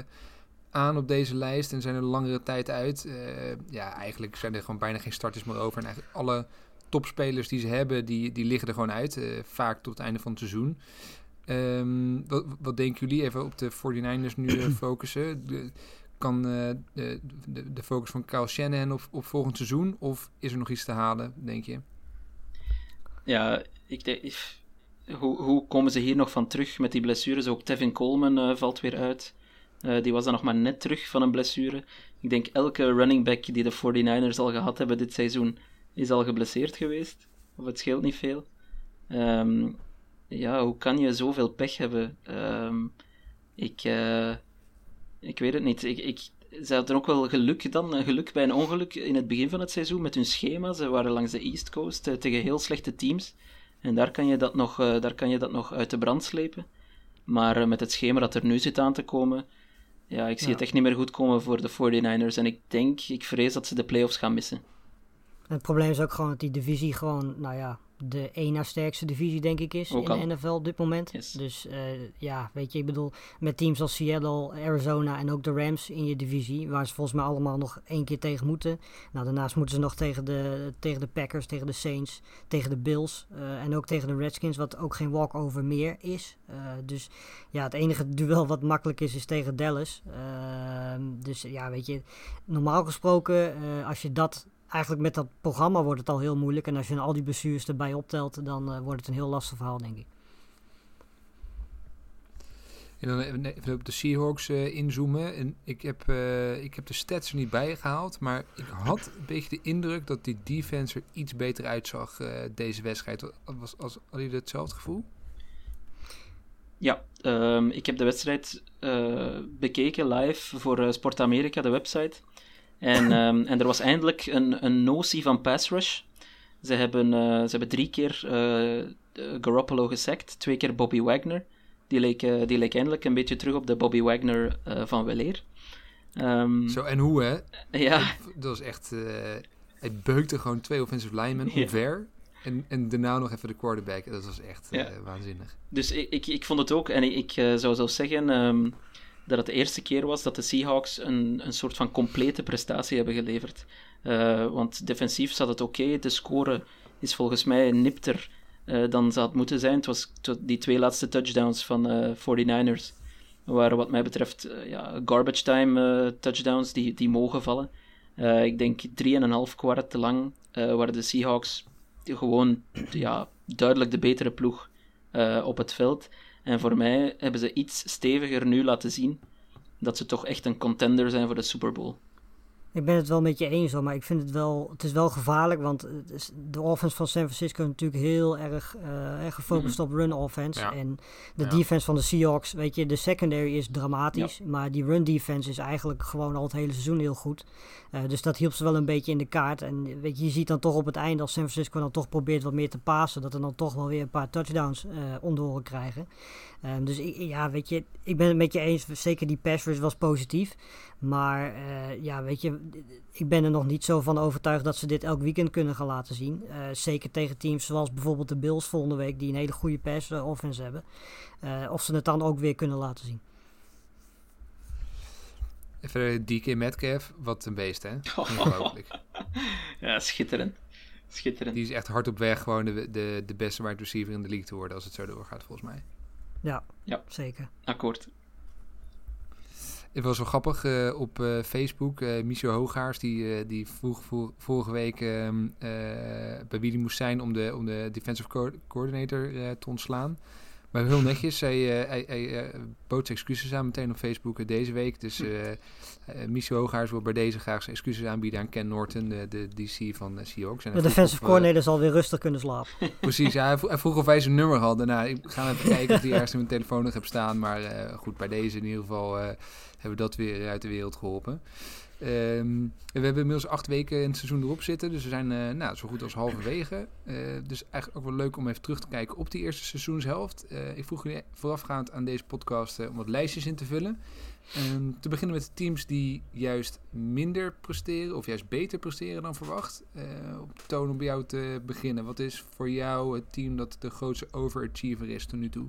aan op deze lijst en zijn er langere tijd uit. Uh, ja, eigenlijk zijn er gewoon bijna geen starters meer over. En eigenlijk alle topspelers die ze hebben, die, die liggen er gewoon uit. uh, vaak tot het einde van het seizoen. Um, wat, wat denken jullie? Even op de 49ers nu (clears throat) focussen. De, kan uh, de, de, de, focus van Kyle Shanahan op, op volgend seizoen? Of is er nog iets te halen, denk je? Ja, ik denk... Hoe, hoe komen ze hier nog van terug met die blessures? Ook Tevin Coleman uh, valt weer uit. Uh, die was dan nog maar net terug van een blessure. Ik denk elke running back die de 49ers al gehad hebben dit seizoen is al geblesseerd geweest. Of het scheelt niet veel. Um, ja, hoe kan je zoveel pech hebben? Um, ik, uh, ik weet het niet. Ik, ik, ze hadden ook wel geluk dan, geluk bij een ongeluk in het begin van het seizoen met hun schema. Ze waren langs de East Coast uh, tegen heel slechte teams. En daar kan je dat nog, uh, daar kan je dat nog uit de brand slepen. Maar met het schema dat er nu zit aan te komen, ja, ik zie ja. het echt niet meer goed komen voor de 49ers. En ik denk, ik vrees dat ze de playoffs gaan missen. En het probleem is ook gewoon dat die divisie gewoon, nou ja, de één na sterkste divisie, denk ik, is in de NFL op dit moment. Yes. Dus uh, ja, weet je, ik bedoel, met teams als Seattle, Arizona en ook de Rams in je divisie, waar ze volgens mij allemaal nog één keer tegen moeten. Nou, daarnaast moeten ze nog tegen de, tegen de Packers, tegen de Saints, tegen de Bills uh, en ook tegen de Redskins, wat ook geen walkover meer is. Uh, dus ja, het enige (laughs) duel wat makkelijk is, is tegen Dallas. Ehm, dus ja, weet je, normaal gesproken, als je dat eigenlijk met dat programma wordt het al heel moeilijk. En als je al die blessures erbij optelt, dan uh, wordt het een heel lastig verhaal, denk ik. En dan even op de Seahawks uh, inzoomen. En ik, heb, uh, ik heb de stats er niet bij gehaald. Maar ik had een beetje de indruk dat die defense er iets beter uitzag uh, deze wedstrijd. Was, als, had je hetzelfde gevoel? Ja, um, ik heb de wedstrijd bekeken live voor Sport Amerika, de website. En, um, en er was eindelijk een, een notie van pass rush. Ze hebben, uh, ze hebben drie keer uh, Garoppolo gesackt, twee keer Bobby Wagner. Die leek, uh, die leek eindelijk een beetje terug op de Bobby Wagner van weleer. Um, Zo, en hoe hè? Ja. Dat was echt... hij beukte gewoon twee offensive linemen ja. omver. En, en daarna nog even de quarterback. Dat was echt ja. waanzinnig. Dus ik, ik, ik vond het ook. En ik, ik zou zelfs zeggen... Um, dat het de eerste keer was dat de Seahawks een, een soort van complete prestatie hebben geleverd. Uh, want defensief zat het oké. Okay. De score is volgens mij nipter uh, dan ze had moeten zijn. Het was die twee laatste touchdowns van uh, 49ers. Waren wat mij betreft ja, garbage time touchdowns die, die mogen vallen. ik denk 3,5 kwart te lang waren de Seahawks gewoon ja, duidelijk de betere ploeg op het veld. En voor mij hebben ze iets steviger nu laten zien dat ze toch echt een contender zijn voor de Super Bowl. Ik ben het wel met je eens hoor, maar ik vind het wel, het is wel gevaarlijk, want de offense van San Francisco is natuurlijk heel erg erg gefocust op run offense. Ja. En de Ja. defense van de Seahawks, weet je, de secondary is dramatisch, maar die run defense is eigenlijk gewoon al het hele seizoen heel goed. Eh, dus dat hielp ze wel een beetje in de kaart. En weet je, je ziet dan toch op het einde, als San Francisco dan toch probeert wat meer te pasen, dat er dan toch wel weer een paar touchdowns oren krijgen. Ehm, dus ik, ja, weet je, ik ben het met je eens. Zeker die pass was positief. Maar eh, ja, weet je, ik ben er nog niet zo van overtuigd dat ze dit elk weekend kunnen gaan laten zien. Eh, zeker tegen teams zoals bijvoorbeeld de Bills volgende week, die een hele goede pass eh, offense hebben. Eh, of ze het dan ook weer kunnen laten zien. Even DK Metcalf, wat een beest, hè? (laughs) Ongelooflijk. Ja, schitterend. Schitterend. Die is echt hard op weg gewoon de, de, de beste wide receiver in de league te worden als het zo doorgaat, volgens mij. Ja, Ja. zeker. Akkoord. Het was wel grappig eh, op eh, Facebook. eh Michel Hoogaars die, die vroeg vor- vorige week ehm, eh, bij wie die moest zijn om de, om de defensive co- coordinator te ontslaan. Maar heel netjes, hij, eh, hij, hij eh, bood zijn excuses aan meteen op Facebook eh, deze week. Dus eh, Michel Hoogaars wil bij deze graag zijn excuses aanbieden aan Ken Norton, de, de DC van de Seahawks. En De hij vroeg defensive coordinator zal weer rustig kunnen slapen. (laughs) Precies, ja, hij, vro- hij vroeg of wij zijn nummer hadden. Nou, ik ga even (laughs) kijken of die ergens in mijn telefoon nog heb staan. Maar goed, bij deze in ieder geval hebben we dat weer uit de wereld geholpen. Ehm, we hebben inmiddels acht weken in het seizoen erop zitten. Dus we zijn eh, nou, zo goed als halverwege. Eh, dus eigenlijk ook wel leuk om even terug te kijken op die eerste seizoenshelft. Eh, ik vroeg jullie voorafgaand aan deze podcast om wat lijstjes in te vullen. Ehm, te beginnen met teams die juist minder presteren of juist beter presteren dan verwacht. Eh, op toon om bij jou te beginnen. Wat is voor jou het team dat de grootste overachiever is tot nu toe?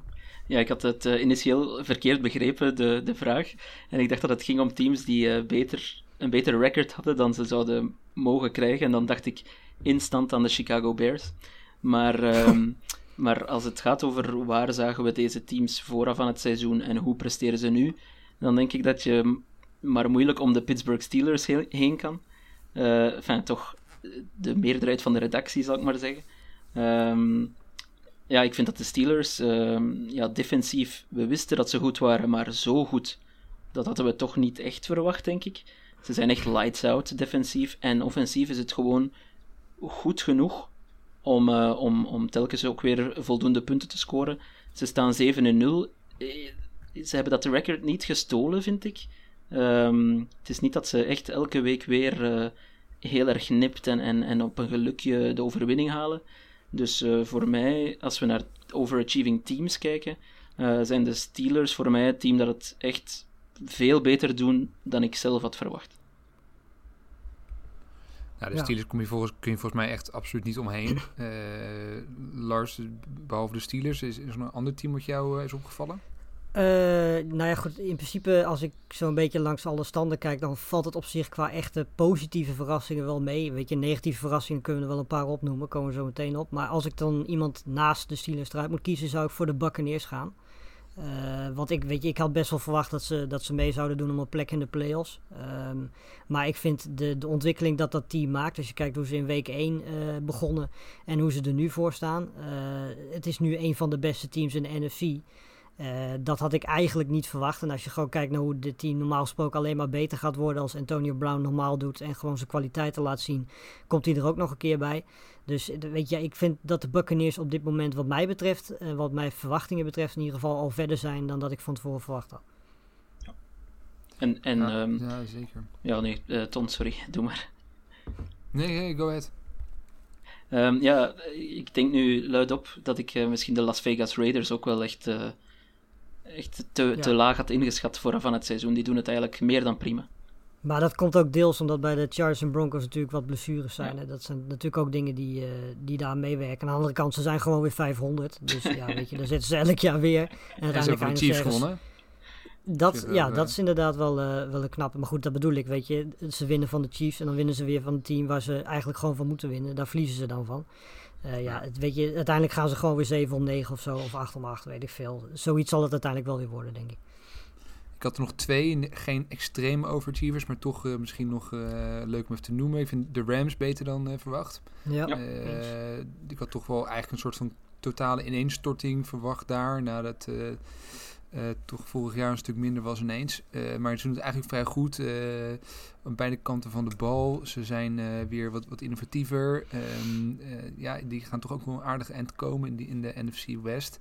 Ja, ik had het eh, initieel verkeerd begrepen, de, de vraag. En ik dacht dat het ging om teams die eh, beter, een beter record hadden dan ze zouden mogen krijgen. En dan dacht ik instant aan de Chicago Bears. Maar, ehm, (laughs) maar als het gaat over waar zagen we deze teams vooraf aan het seizoen en hoe presteren ze nu, dan denk ik dat je maar moeilijk om de Pittsburgh Steelers he- heen kan. Eh enfin, toch de meerderheid van de redactie, zal ik maar zeggen. Ehm, ja, ik vind dat de Steelers, ehm, ja, defensief, we wisten dat ze goed waren, maar zo goed, dat hadden we toch niet echt verwacht, denk ik. Ze zijn echt lights out defensief en offensief is het gewoon goed genoeg om, eh, om, om telkens ook weer voldoende punten te scoren. Ze staan 7-0. Ze hebben dat record niet gestolen, vind ik. Ehm, het is niet dat ze echt elke week weer eh, heel erg nipt en, en, en op een gelukje de overwinning halen. Dus eh, voor mij, als we naar overachieving teams kijken, eh, zijn de Steelers voor mij het team dat het echt veel beter doen dan ik zelf had verwacht. Nou, de Ja. Steelers kom je volgens, kun je volgens mij echt absoluut niet omheen. Eh, Lars, behalve de Steelers, is, is er nog een ander team wat jou is opgevallen? Eh, nou ja, goed. In principe, als ik zo'n beetje langs alle standen kijk, dan valt het op zich qua echte positieve verrassingen wel mee. Weet je, negatieve verrassingen kunnen we wel een paar opnoemen, komen we zo meteen op. Maar als ik dan iemand naast de Steelers eruit moet kiezen, zou ik voor de Buccaneers gaan. Eh, want ik, weet je, ik had best wel verwacht dat ze, dat ze mee zouden doen om een plek in de playoffs. Ehm, maar ik vind de, de ontwikkeling dat dat team maakt, als je kijkt hoe ze in week 1 eh, begonnen en hoe ze er nu voor staan. het is nu een van de beste teams in de NFC. Eh, dat had ik eigenlijk niet verwacht. En als je gewoon kijkt naar hoe dit team normaal gesproken alleen maar beter gaat worden als Antonio Brown normaal doet en gewoon zijn kwaliteiten laat zien, komt hij er ook nog een keer bij. Dus eh, weet je, ik vind dat de Buccaneers op dit moment wat mij betreft, eh, wat mijn verwachtingen betreft, in ieder geval al verder zijn dan dat ik van tevoren verwacht had. En, en ja, ehm, ja, zeker. ja, nee, eh, Ton, sorry, (laughs) doe maar. Nee, nee, go ahead. Ehm, ja, ik denk nu luidop dat ik eh, misschien de Las Vegas Raiders ook wel echt, eh, echt te, Ja. te laag had ingeschat vooraf aan het seizoen. Die doen het eigenlijk meer dan prima. Maar dat komt ook deels omdat bij de Chargers en Broncos natuurlijk wat blessures zijn. Ja. hè. Dat zijn natuurlijk ook dingen die, eh, die daar meewerken. Aan de andere kant, ze zijn gewoon weer 500. Dus ja, (laughs) weet je, daar zitten ze elk jaar weer. En En ze hebben van de Chiefs gewonnen. Dat, ja, eh, dat is inderdaad wel, eh, wel een knappe. Maar goed, dat bedoel ik, weet je. Ze winnen van de Chiefs en dan winnen ze weer van een team waar ze eigenlijk gewoon van moeten winnen. Daar verliezen ze dan van. Eh, ja, het, weet je, uiteindelijk gaan ze gewoon weer 7 om 9 of zo, of 8 om 8, weet ik veel. Zoiets zal het uiteindelijk wel weer worden, denk ik. Ik had er nog twee, geen extreme overachievers, maar toch eh, misschien nog eh, leuk om even te noemen. Ik vind de Rams beter dan eh, verwacht. Ja, Ja. Ik had toch wel eigenlijk een soort van totale ineenstorting verwacht daar. Nadat uh, uh, toch vorig jaar een stuk minder was ineens. Uh, maar ze doen het eigenlijk vrij goed. aan beide kanten van de bal. Ze zijn weer wat, wat innovatiever. Um, ja, die gaan toch ook wel een aardig eind komen in, die, in de NFC West.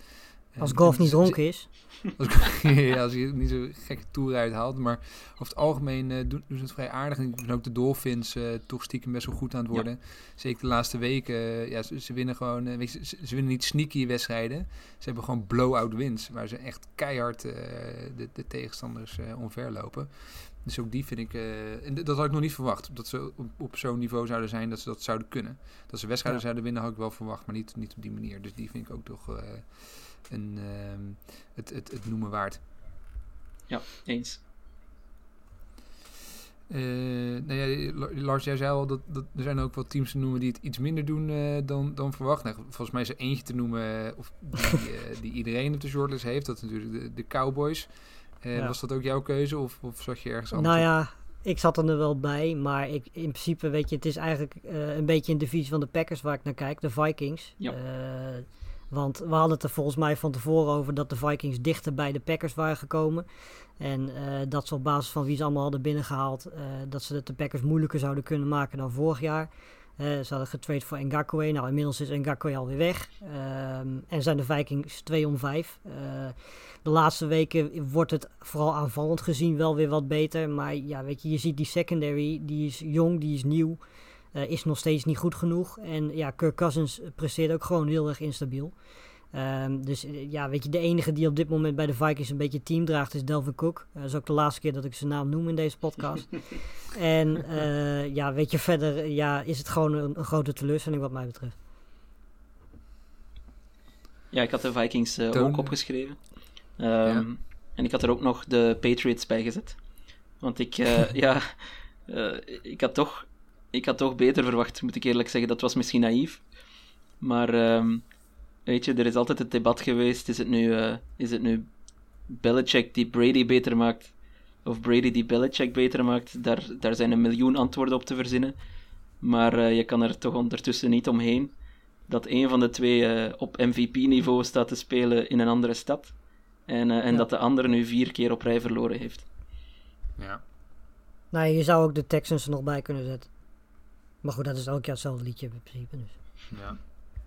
Als golf niet dronken is. (laughs) Als, (laughs) ja, als je niet zo gekke toer uithaalt. Maar over het algemeen uh, doen, doen, ze het vrij aardig. En ik ben ook de Dolphins uh, toch stiekem best wel goed aan het worden. Ja. Zeker de laatste weken. Uh, ja, ze, ze, winnen gewoon. weet je, ze, ze, winnen niet sneaky wedstrijden. Ze hebben gewoon blow-out wins. Waar ze echt keihard de, de, tegenstanders omverlopen. Dus ook die vind ik. en dat had ik nog niet verwacht. Dat ze op, op zo'n niveau zouden zijn dat ze dat zouden kunnen. Dat ze wedstrijden ja. zouden winnen had ik wel verwacht. Maar niet, niet op die manier. Dus die vind ik ook toch een, uh, het, het, het noemen waard. Ja, eens. Uh, nou ja, Lars, jij zei al dat, dat er zijn ook wat teams te noemen die het iets minder doen uh, dan, dan verwacht. Nou, volgens mij is er eentje te noemen of die, (laughs) die iedereen op de shortlist heeft. Dat is natuurlijk de, de Cowboys. Ja. Was dat ook jouw keuze of, of zat je ergens anders? Nou ja, ik zat er wel bij, maar ik, in principe weet je, het is eigenlijk een beetje een divisie van de Packers waar ik naar kijk, de Vikings. Ja. Want we hadden het er volgens mij van tevoren over dat de Vikings dichter bij de Packers waren gekomen. En uh, dat ze op basis van wie ze allemaal hadden binnengehaald, uh, dat ze het de Packers moeilijker zouden kunnen maken dan vorig jaar. Uh, ze hadden getraind voor Ngakwe. Nou, inmiddels is Ngakwe alweer weg. Um, en zijn de Vikings 2 om 5. de laatste weken wordt het vooral aanvallend gezien wel weer wat beter. Maar ja, weet je, je ziet die secondary, die is jong, die is nieuw. Uh, is nog steeds niet goed genoeg. En ja, Kirk Cousins presteert ook gewoon heel erg instabiel. Um, dus ja, weet je, de enige die op dit moment bij de Vikings een beetje team draagt is Delvin Cook. Uh, dat is ook de laatste keer dat ik zijn naam noem in deze podcast. (laughs) en uh, ja, weet je, verder ja, is het gewoon een, een, grote teleurstelling wat mij betreft. Ja, ik had de Vikings uh, ook opgeschreven. Um, ja. En ik had er ook nog de Patriots bij gezet. Want ik, (laughs) ja, ik had toch ik had toch beter verwacht, moet ik eerlijk zeggen. Dat was misschien naïef. Maar um, weet je, er is altijd het debat geweest. Is het nu, uh, is het nu Belichick die Brady beter maakt? Of Brady die Belichick beter maakt? Daar, daar zijn een miljoen antwoorden op te verzinnen. Maar uh, je kan er toch ondertussen niet omheen dat een van de twee uh, op MVP-niveau staat te spelen in een andere stad. En, en ja. dat de andere nu vier keer op rij verloren heeft. Ja. Nou, je zou ook de Texans er nog bij kunnen zetten. Maar goed, dat is elk jaar hetzelfde liedje in principe. Dus. Ja. ja, en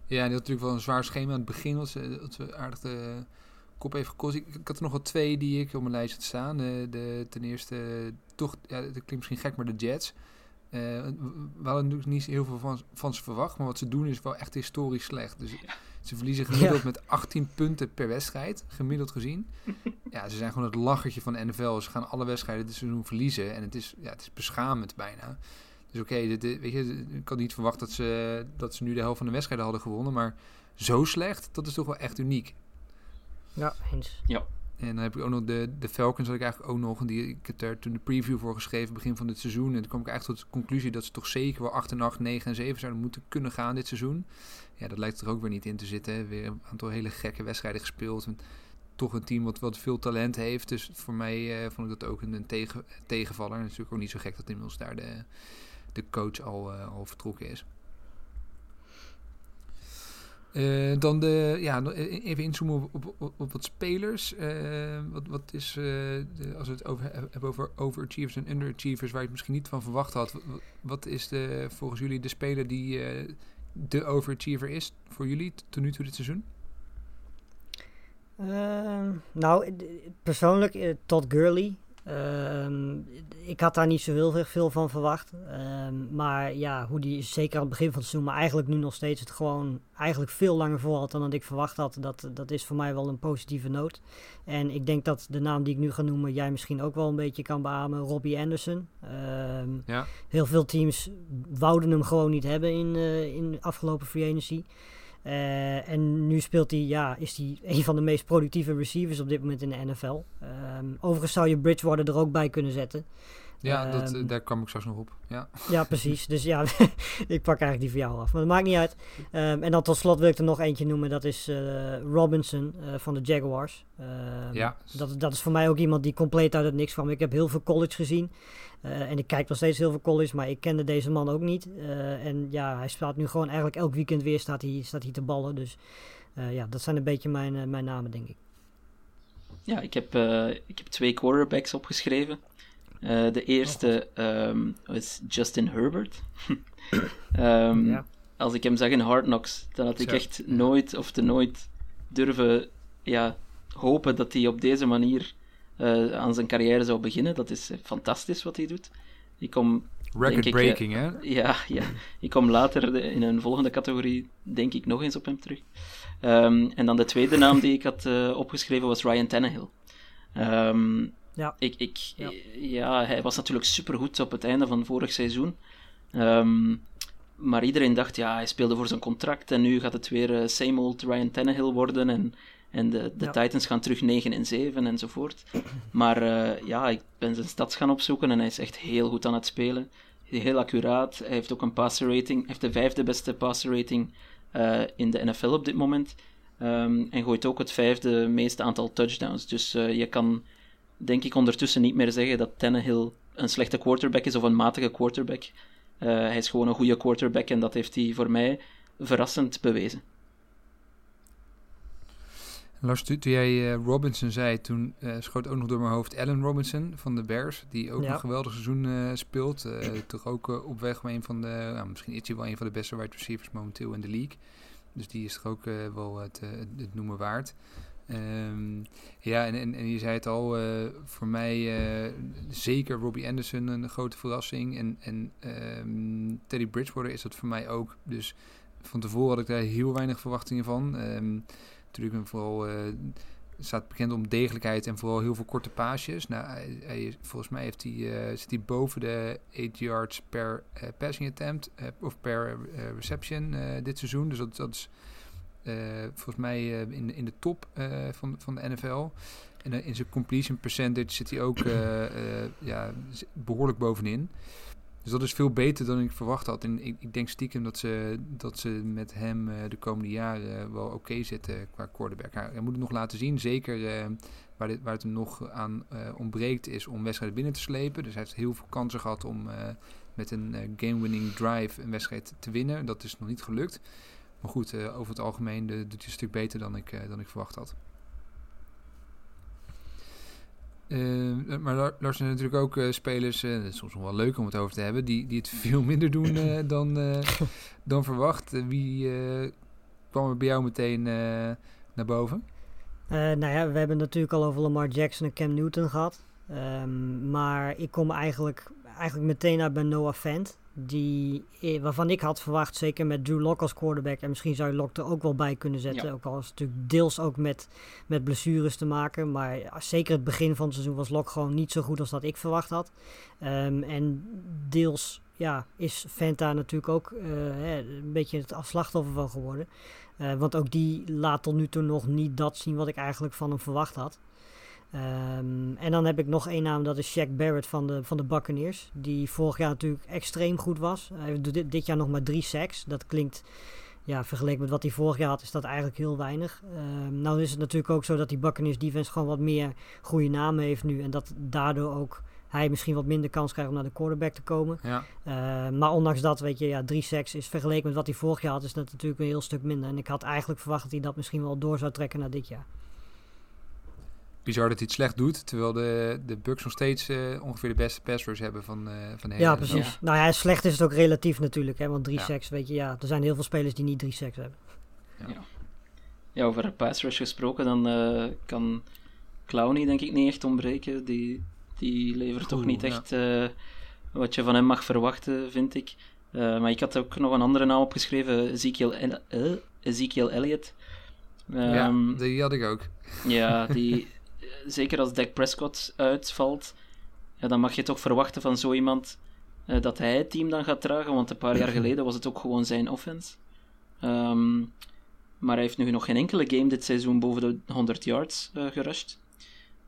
die had natuurlijk wel een zwaar schema aan het begin. Dat ze, dat we aardig de kop even gekost. Ik, ik, had er nog wel twee die ik op mijn lijst had staan. De, de, ten eerste, toch, ja, dat klinkt misschien gek, maar de Jets. Uh, we hadden natuurlijk niet heel veel van, van ze verwacht. Maar wat ze doen is wel echt historisch slecht. Dus ja. ze verliezen gemiddeld ja. met 18 punten per wedstrijd. Gemiddeld gezien. ja, ze zijn gewoon het lachertje van de NFL. Ze gaan alle wedstrijden dit seizoen verliezen. En het is, ja, het is beschamend bijna. Dus oké, okay, weet je, ik had niet verwacht dat ze, dat ze nu de helft van de wedstrijden hadden gewonnen. Maar zo slecht, dat is toch wel echt uniek. Ja, eens. Ja. En dan heb ik ook nog de, de Falcons, had ik eigenlijk ook nog. En die, ik heb daar toen de preview voor geschreven, begin van dit seizoen. En toen kwam ik eigenlijk tot de conclusie dat ze toch zeker wel 8 en 8, 9 en 7 zouden moeten kunnen gaan dit seizoen. Ja, dat lijkt er ook weer niet in te zitten. Weer een aantal hele gekke wedstrijden gespeeld. En toch een team wat, wat veel talent heeft. Dus voor mij uh, vond ik dat ook een, een tegen, tegenvaller. En het is natuurlijk ook niet zo gek dat inmiddels daar de de coach al, uh, al vertrokken is. Uh, dan de, ja, even inzoomen op, op, wat spelers. Uh, wat, wat is, de, als we het over, hebben over overachievers en underachievers, waar je het misschien niet van verwacht had. Wat, wat is de, volgens jullie de speler die de overachiever is voor jullie tot nu toe dit seizoen? Ehm, nou, persoonlijk Todd Gurley. Uh, ik had daar niet zo heel veel van verwacht. Uh, maar ja, hoe die zeker aan het begin van het seizoen, maar eigenlijk nu nog steeds het gewoon eigenlijk veel langer voor had dan dat ik verwacht had. Dat, dat is voor mij wel een positieve noot. En ik denk dat de naam die ik nu ga noemen, jij misschien ook wel een beetje kan beamen. Robbie Anderson. Uh, ja. Heel veel teams wouden hem gewoon niet hebben in, uh, in afgelopen free agency. Uh, en nu speelt hij, ja, is hij een van de meest productieve receivers op dit moment in de NFL. Ehm, overigens zou je Bridgewater er ook bij kunnen zetten. Ja, dat, um, daar kwam ik straks nog op. Ja, ja (laughs) precies. Dus ja, (laughs) ik pak eigenlijk die voor jou af. Maar dat maakt niet uit. Um, en dan tot slot wil ik er nog eentje noemen. Dat is uh, Robinson uh, van de Jaguars. ja. Dat, dat is voor mij ook iemand die compleet uit het niks kwam. Ik heb heel veel college gezien. Uh, en ik kijk nog steeds heel veel college, maar ik kende deze man ook niet. Uh, en ja, hij staat nu gewoon eigenlijk elk weekend weer staat hij, staat hij te ballen. Dus Eh, ja, dat zijn een beetje mijn, eh, mijn namen, denk ik. Ja, ik heb, eh, ik heb twee quarterbacks opgeschreven. Eh, de eerste ehm, is Justin Herbert. (laughs) Ehm, Ja. Als ik hem zag in Hard Knocks, dan had ik echt nooit of te nooit durven ja, hopen dat hij op deze manier eh, aan zijn carrière zou beginnen. Dat is eh, fantastisch wat hij doet. Ik kom Record Denk ik, breaking, hè? ja, ja, ik kom later in een volgende categorie, denk ik, nog eens op hem terug. Ehm, en dan de tweede naam die ik had opgeschreven was Ryan Tannehill. Ja. ik, ik, Ja. ja. hij was natuurlijk supergoed op het einde van vorig seizoen. Ehm, maar iedereen dacht, ja, hij speelde voor zijn contract en nu gaat het weer eh, same old Ryan Tannehill worden en, en de, de Ja. Titans gaan terug 9 en 7 enzovoort. Maar eh, ja, ik ben zijn stats gaan opzoeken en hij is echt heel goed aan het spelen. Heel accuraat. Hij heeft ook een passer rating. Hij heeft de vijfde beste passer rating eh, in de NFL op dit moment. Ehm, en gooit ook het vijfde meeste aantal touchdowns. Dus je kan, denk ik, ondertussen niet meer zeggen dat Tannehill een slechte quarterback is of een matige quarterback. Eh, hij is gewoon een goede quarterback en dat heeft hij voor mij verrassend bewezen. Lars, toen jij eh, Robinson zei, toen eh, schoot ook nog door mijn hoofd Allen Robinson van de Bears, die ook Ja. een geweldig seizoen eh, speelt. Eh, toch ook op weg met een van de, nou, misschien is hij wel een van de beste wide receivers momenteel in de league. Dus die is toch ook eh, wel het, het noemen waard. Ehm, ja, en, en, je zei het al, eh, voor mij eh, zeker Robbie Anderson een grote verrassing. En, en ehm, Teddy Bridgewater is dat voor mij ook. Dus van tevoren had ik daar heel weinig verwachtingen van. Ehm, natuurlijk vooral eh, staat bekend om degelijkheid en vooral heel veel korte paasjes. Nou, volgens mij heeft hij, zit hij boven de 8 yards per passing attempt of per reception dit seizoen. Dus dat, dat is volgens mij eh, in, de- in de top eh, van, van de NFL. En eh, in zijn completion percentage zit hij ook eh, eh, ja, behoorlijk bovenin. Dus dat is veel beter dan ik verwacht had. En ik, ik denk stiekem dat ze, dat ze met hem eh, de komende jaren wel oké zitten qua quarterback. Hij, moet het nog laten zien. Zeker eh, waar, dit, waar het hem nog aan eh, ontbreekt is om wedstrijden binnen te slepen. Dus hij heeft heel veel kansen gehad om eh, met een eh, game-winning drive een wedstrijd te winnen. Dat is nog niet gelukt. Maar goed, eh, over het algemeen doet hij een stuk beter dan ik, eh, dan ik verwacht had. Eh, maar Lars zijn natuurlijk ook eh, spelers, dat is soms nog wel leuk om het over te hebben, die, die het (laughs) veel minder doen eh, (laughs) dan, eh, dan verwacht. Wie eh, kwam er bij jou meteen eh, naar boven? Eh, nou ja, we hebben natuurlijk al over Lamar Jackson en Cam Newton gehad. Ehm, maar ik kom eigenlijk, eigenlijk meteen uit bij Noah Fant. Die, eh, waarvan ik had verwacht, zeker met Drew Lock als quarterback. En misschien zou je Lock er ook wel bij kunnen zetten. Ja. Ook al is het natuurlijk deels ook met, met blessures te maken. Maar zeker het begin van het seizoen was Lock gewoon niet zo goed als dat ik verwacht had. Ehm, en deels ja, is Fanta natuurlijk ook eh, hè, een beetje het slachtoffer van geworden. Eh, want ook die laat tot nu toe nog niet dat zien wat ik eigenlijk van hem verwacht had. Ehm, en dan heb ik nog één naam, dat is Shaq Barrett van de, van de Buccaneers. Die vorig jaar natuurlijk extreem goed was. Hij heeft dit, dit jaar nog maar drie sacks. Dat klinkt, ja, vergeleken met wat hij vorig jaar had, is dat eigenlijk heel weinig. Ehm, nou is het natuurlijk ook zo dat die Buccaneers defense gewoon wat meer goede namen heeft nu. En dat daardoor ook hij misschien wat minder kans krijgt om naar de quarterback te komen. Ja, Uh, maar ondanks dat, weet je, ja, drie sacks is vergeleken met wat hij vorig jaar had, is dat natuurlijk een heel stuk minder. En ik had eigenlijk verwacht dat hij dat misschien wel door zou trekken naar dit jaar. Bizar dat hij het slecht doet, terwijl de, de Bucks nog steeds eh, ongeveer de beste pass rush hebben van, eh van de hele Ja, precies. Ja. Nou ja, slecht is het ook relatief natuurlijk, hè, want drie Ja. sacks, weet je, ja, er zijn heel veel spelers die niet drie sacks hebben. Ja, over pass rush gesproken, dan eh, kan Clowney denk ik niet echt ontbreken. Die, die levert toch niet ja. echt eh, wat je van hem mag verwachten, vind ik. Eh, maar ik had ook nog een andere naam opgeschreven, Ezekiel, El- eh, Ezekiel Elliott. Ja, Ehm, die had ik ook. Ja, die, (laughs) zeker als Dak Prescott uitvalt, ja, dan mag je toch verwachten van zo iemand eh, dat hij het team dan gaat dragen, want een paar jaar (clears throat) geleden was het ook gewoon zijn offense. Ehm, maar hij heeft nu nog geen enkele game dit seizoen boven de 100 yards eh gerushed.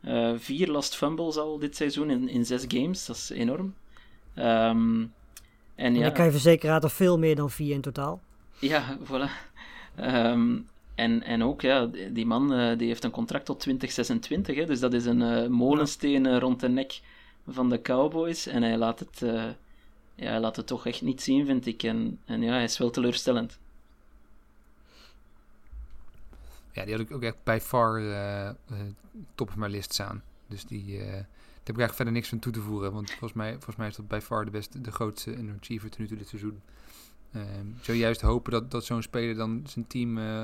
Eh, vier lost fumbles al dit seizoen in, in zes games, dat is enorm. Ehm, en En ja, ik kan je verzekeren, er veel meer dan vier in totaal. ja, voilà. Ehm, en, en ook, ja, die man eh, die heeft een contract tot 2026, hè, dus dat is een eh, molensteen eh, rond de nek van de Cowboys. En hij laat het, ja, hij laat het toch echt niet zien, vind ik. En, en ja, hij is wel teleurstellend. ja, die had ik ook echt bij far top of mijn list staan. Dus die, daar heb ik eigenlijk verder niks van toe te voegen. Want volgens mij, volgens mij is dat bij far de, beste, de grootste underachiever ten nu toe dit seizoen. Ehm, ik zou juist hopen dat, dat zo'n speler dan zijn team eh,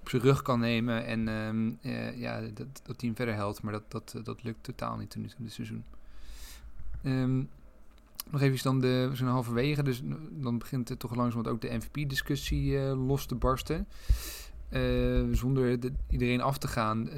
op zijn rug kan nemen en ehm, eh, ja, dat, dat team verder helpt. Maar dat, dat, dat lukt totaal niet nu toe dit seizoen. Ehm, nog even dan de, we zijn halverwege, dus dan begint het toch langzamerhand ook de MVP-discussie eh, los te barsten. Zonder de- iedereen af te gaan,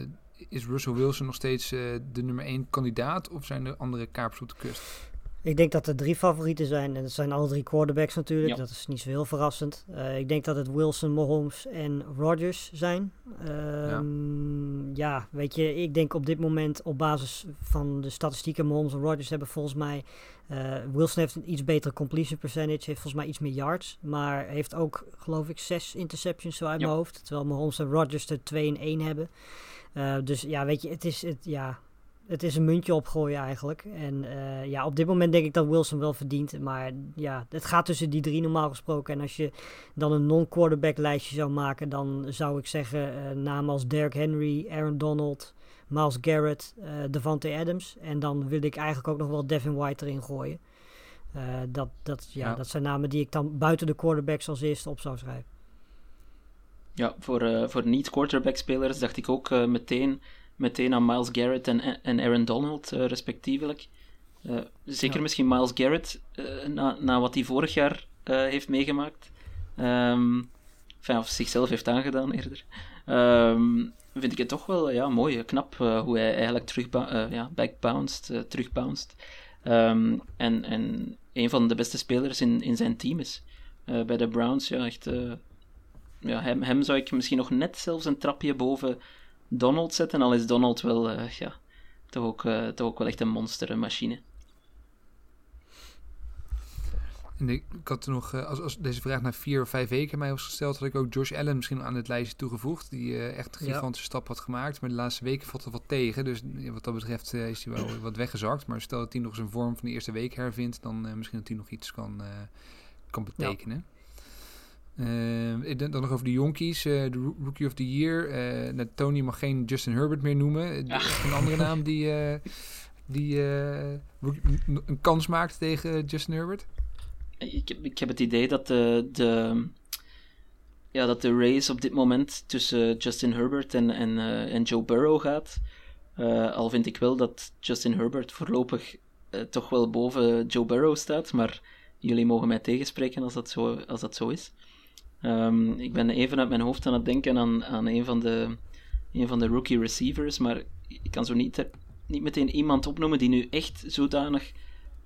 is Russell Wilson nog steeds de nummer 1 kandidaat of zijn er andere kapers op de kust? Ik denk dat er drie favorieten zijn. En dat zijn alle drie quarterbacks natuurlijk. Ja. Dat is niet zo heel verrassend. Eh, ik denk dat het Wilson, Mahomes en Rodgers zijn. Ehm, ja. weet je, ik denk op dit moment op basis van de statistieken... Mahomes en Rodgers hebben volgens mij... eh, Wilson heeft een iets betere completion percentage. Heeft volgens mij iets meer yards. Maar heeft ook, geloof ik, zes interceptions zo uit Ja. mijn hoofd. Terwijl Mahomes en Rodgers er twee en één hebben. Eh, dus ja, weet je, het is... Het, ja, het is een muntje opgooien eigenlijk. En eh, ja, op dit moment denk ik dat Wilson wel verdient. Maar ja, het gaat tussen die drie normaal gesproken. En als je dan een non-quarterback lijstje zou maken, dan zou ik zeggen eh, namen als Derrick Henry, Aaron Donald, Miles Garrett, eh Devante Adams. En dan wil ik eigenlijk ook nog wel Devin White erin gooien. Dat, dat, ja, Ja. dat zijn namen die ik dan buiten de quarterbacks als eerste op zou schrijven. Ja, voor, voor niet-quarterback-spelers dacht ik ook meteen, meteen aan Miles Garrett en, en Aaron Donald, eh, respectievelijk. Eh, zeker Ja. misschien Miles Garrett, eh, na, na wat hij vorig jaar heeft meegemaakt. Ehm, enfin, of zichzelf heeft aangedaan eerder. Ehm, vind ik het toch wel ja, mooi, knap hoe hij eigenlijk terug ja, backbounced, terugbounced. Ehm, en, en een van de beste spelers in, in zijn team is. Bij de Browns, ja, echt... ja, hem, hem zou ik misschien nog net zelfs een trapje boven Donald zetten, al is Donald wel, eh, ja, toch ook, eh, toch ook wel echt een monstermachine. En ik, ik had er nog, eh, als, als deze vraag na vier of vijf weken mij was gesteld, had ik ook Josh Allen misschien aan het lijstje toegevoegd. Die eh, echt een Ja. gigantische stap had gemaakt. Maar de laatste weken valt er wat tegen. Dus wat dat betreft eh, is hij wel (clears throat) wat weggezakt. Maar stel dat hij nog zijn vorm van de eerste week hervindt, dan eh, misschien dat hij nog iets kan, eh, kan betekenen. Ik denk dan nog over de jonkies. eh, de Roo- Rookie of the Year. nou, Tony mag geen Justin Herbert meer noemen. Eh, Ja. Een andere naam die, die een- kans maakt tegen Justin Herbert. Ik heb, ik heb het idee dat de, de, ja, dat de race op dit moment tussen Justin Herbert en, en, en Joe Burrow gaat. Al vind ik wel dat Justin Herbert voorlopig toch wel boven Joe Burrow staat, maar jullie mogen mij tegenspreken als dat zo, als dat zo is. Ehm, ik ben even uit mijn hoofd aan het denken aan, aan een, van de, een van de rookie receivers, maar ik kan zo niet, niet meteen iemand opnoemen die nu echt zodanig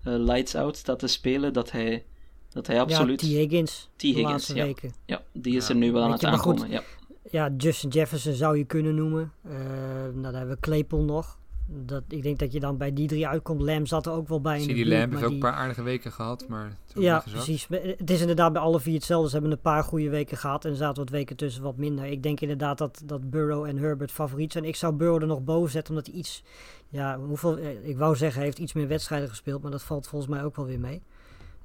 eh, lights out staat te spelen dat hij, dat hij absoluut... Ja, T. Higgins. T. Higgins, ja. weken. Ja, die is Ja. er nu wel aan het je, maar goed, aankomen. Ja. Ja, Justin Jefferson zou je kunnen noemen. Eh nou, dan hebben we Claypool nog. Dat, ik denk dat je dan bij die drie uitkomt. Lamb zat er ook wel bij buurt, Lamb maar heeft ook een die- paar aardige weken gehad, maar het is ook Ja, precies. Het is inderdaad bij alle vier hetzelfde. Ze hebben een paar goede weken gehad en er zaten wat weken tussen wat minder. Ik denk inderdaad dat, dat Burrow en Herbert favoriet zijn. Ik zou Burrow er nog boven zetten, omdat hij iets... Ja, hoeveel... eh, Ik wou zeggen, hij heeft iets meer wedstrijden gespeeld, maar dat valt volgens mij ook wel weer mee.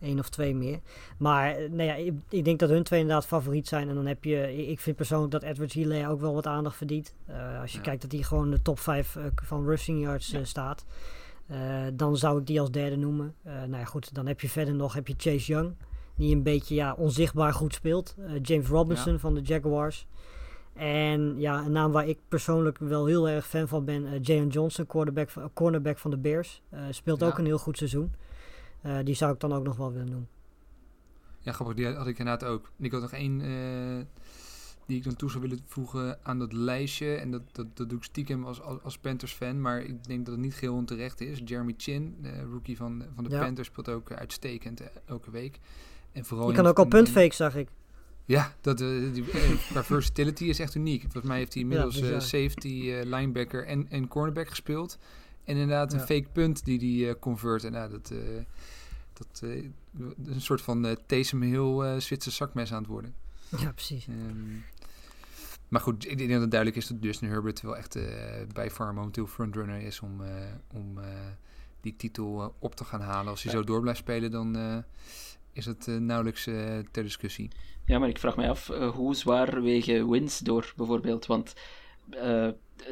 Eén of twee meer. Maar eh, nou ja, ik, ik denk dat hun twee inderdaad favoriet zijn. En dan heb je... Ik vind persoonlijk dat Edward Hilaire ook wel wat aandacht verdient. Eh, als je Ja. kijkt dat hij gewoon de top 5 van rushing yards eh, staat. Eh, dan zou ik die als derde noemen. Eh, nou ja, goed, dan heb je verder nog heb je Chase Young. Die een beetje ja, onzichtbaar goed speelt. Eh, James Robinson Ja. van de Jaguars. En ja, een naam waar ik persoonlijk wel heel erg fan van ben. eh Jayon Johnson, quarterback, cornerback van de Bears. Eh, speelt ook een heel goed seizoen. Eh, die zou ik dan ook nog wel willen noemen. Ja, grappig, die had ik inderdaad ook. En ik had nog één eh, die ik dan toe zou willen voegen aan dat lijstje. En dat, dat, dat doe ik stiekem als, als, als Panthers-fan, maar ik denk dat het niet geheel onterecht is. Jeremy Chin, de rookie van, van de Ja. Panthers, speelt ook uitstekend eh, elke week. En vooral Je kan ook al puntfake, zag ik. Ja, dat, die, qua versatility is echt uniek. Volgens mij heeft hij inmiddels safety, linebacker en, en cornerback gespeeld. En inderdaad een Ja. fake punt die hij eh convert. En nou, dat, eh, dat eh, een soort van uh, Taysom Hill eh Zwitser zakmes aan het worden. Ja, precies. Ehm, maar goed, ik denk dat het duidelijk is dat Justin Herbert wel echt eh, bij far momenteel frontrunner is om, eh, om eh, die titel op te gaan halen. Als hij Ja. zo door blijft spelen, dan eh, is het eh, nauwelijks eh, ter discussie. ja, maar ik vraag mij af, hoe zwaar wegen wins door, bijvoorbeeld? Want eh,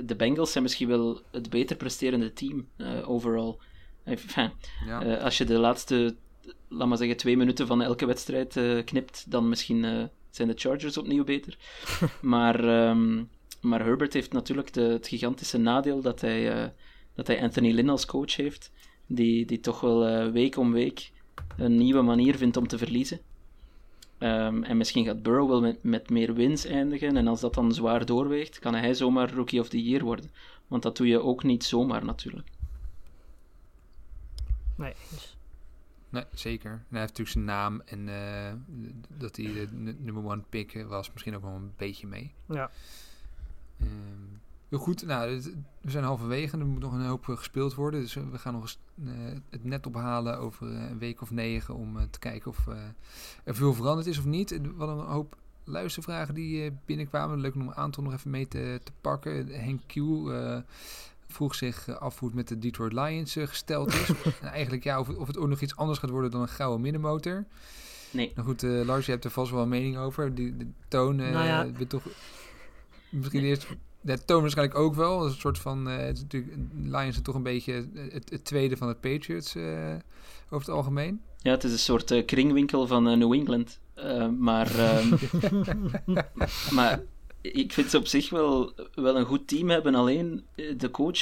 de Bengals zijn misschien wel het beter presterende team eh, overall. Enfin, Ja. eh, als je de laatste, laat maar zeggen, twee minuten van elke wedstrijd knipt, dan misschien zijn de Chargers opnieuw beter. (laughs) maar, ehm, maar Herbert heeft natuurlijk de, het gigantische nadeel dat hij, dat hij Anthony Lynn als coach heeft, die, die toch wel week om week een nieuwe manier vindt om te verliezen. Ehm, en misschien gaat Burrow wel met, met meer wins eindigen. En als dat dan zwaar doorweegt, kan hij zomaar Rookie of the Year worden. Want dat doe je ook niet zomaar natuurlijk. Nee, dus- Nee, zeker. En hij heeft natuurlijk zijn naam en eh, dat hij de n- number one pick was misschien ook wel een beetje mee. ja. Ehm, heel goed, nou, het- we zijn halverwege en er moet nog een hoop eh, gespeeld worden. Dus eh, we gaan nog eens eh, het net ophalen over een week of negen om te kijken of er veel veranderd is of niet. Hadden een hoop luistervragen die binnenkwamen. Leuk om een aantal nog even mee te, te pakken. Henk Q vroeg zich af hoe het met de Detroit Lions gesteld is. en (laughs) eigenlijk ja, of, het- of het ook nog iets anders gaat worden dan een gouden middenmotor. Nee. Nou goed, Lars, je hebt er vast wel een mening over. Die, de toon, Nou ja. we toch... Misschien eerst... De toon waarschijnlijk ook wel. Dat is een soort van... eh, het is natuurlijk, Lions is toch een beetje het, het tweede van de Patriots eh, over het algemeen. Ja, het is een soort eh, kringwinkel van New England. Maar, ehm, (laughs) maar ik vind ze op zich wel, wel een goed team hebben. Alleen de coach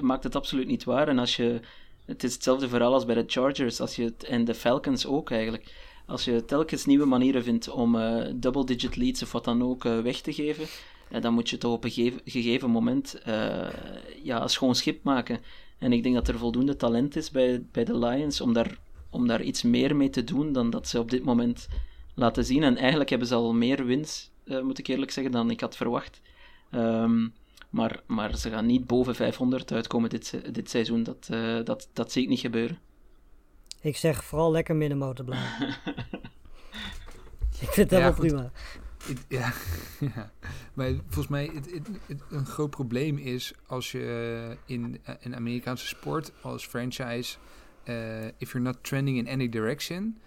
maakt het absoluut niet waar. En als je, het is hetzelfde verhaal als bij de Chargers als je het, en de Falcons ook eigenlijk. Als je telkens nieuwe manieren vindt om double-digit leads of wat dan ook weg te geven, eh, dan moet je toch op een gegeven, gegeven moment eh, ja, een schoon schip maken. En ik denk dat er voldoende talent is bij, bij de Lions om daar, om daar iets meer mee te doen dan dat ze op dit moment laten zien. En eigenlijk hebben ze al meer wins, eh, moet ik eerlijk zeggen, dan ik had verwacht. Ehm, maar, maar ze gaan niet boven 500 uitkomen dit, dit seizoen. Dat, eh, dat, dat zie ik niet gebeuren. Ik zeg vooral lekker middenmotor blijven. (laughs) ik vind dat Ja, wel goed. prima. Het- ja, (laughs) ja, maar volgens mij het, het, het- een groot probleem is als je eh, in eh, een Amerikaanse sport als franchise, eh if you're not trending in any direction,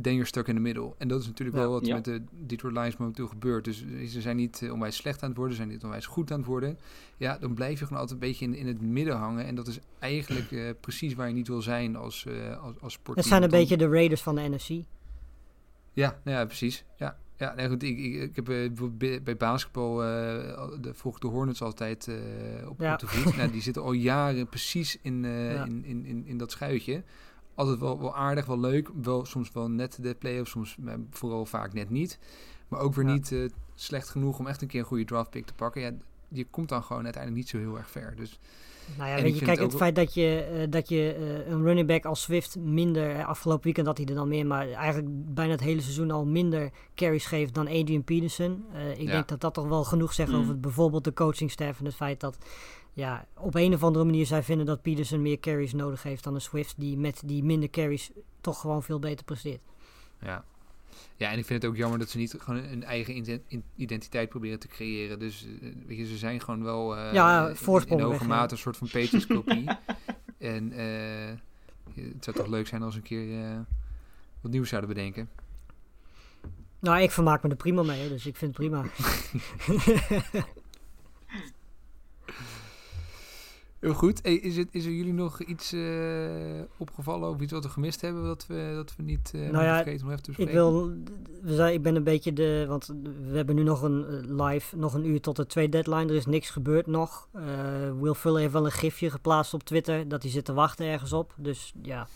then you're stuck in the middle. En dat is natuurlijk Ja. wel wat Ja. met de Detroit Lions momenteel gebeurt. Dus ze zijn niet onwijs slecht aan het worden, ze zijn niet onwijs goed aan het worden. Ja, dan blijf je gewoon altijd een beetje in, in het midden hangen. En dat is eigenlijk precies waar je niet wil zijn als, eh als, als sportteam. Het zijn een beetje de Raiders van de NFC. ja, nou ja, precies. Ja, ja nee, goed, ik, ik, ik heb eh, bij- bij basketbal eh, de, ik de Hornets altijd eh, op, Ja. op de voet. nou, die zitten al jaren precies in, Ja. in, in, in, in dat schuitje. Altijd wel, wel aardig, wel leuk. Wel, soms wel net de play-offs, soms vooral vaak net niet. Maar ook weer Ja. niet slecht genoeg om echt een keer een goede draft pick te pakken. Ja, je komt dan gewoon uiteindelijk niet zo heel erg ver. Dus Nou ja, weet je, kijk, het het feit dat je, eh, dat je eh, een running back als Swift minder, eh, afgelopen weekend had hij er dan meer, maar eigenlijk bijna het hele seizoen al minder carries geeft dan Adrian Peterson. Eh, ik Ja. denk dat dat toch wel genoeg zegt Mm. over bijvoorbeeld de coachingstaff en het feit dat ja, op een of andere manier zij vinden dat Peterson meer carries nodig heeft dan een Swift die met die minder carries toch gewoon veel beter presteert. Ja. Ja, en ik vind het ook jammer dat ze niet gewoon een eigen identiteit proberen te creëren. Dus eh, weet je, ze zijn gewoon wel eh, Ja, in- hoge mate een soort van Patriots kopie. (laughs) en eh, het zou toch leuk zijn als een keer wat nieuws zouden bedenken. Nou, ik vermaak me er prima mee, dus ik vind het prima. (laughs) Heel goed. Hey, is, het, is er jullie nog iets eh, opgevallen of iets wat we gemist hebben dat we, dat we niet eh Nou ja, vergeten om even te Ik, bespreken? wil, we zijn, ik ben een beetje de. Want we hebben nu nog een eh, live, nog een uur tot de twee deadline. Er is niks gebeurd nog. Eh Will Fuller heeft wel een gifje geplaatst op Twitter. Dat hij zit te wachten ergens op. Dus ja.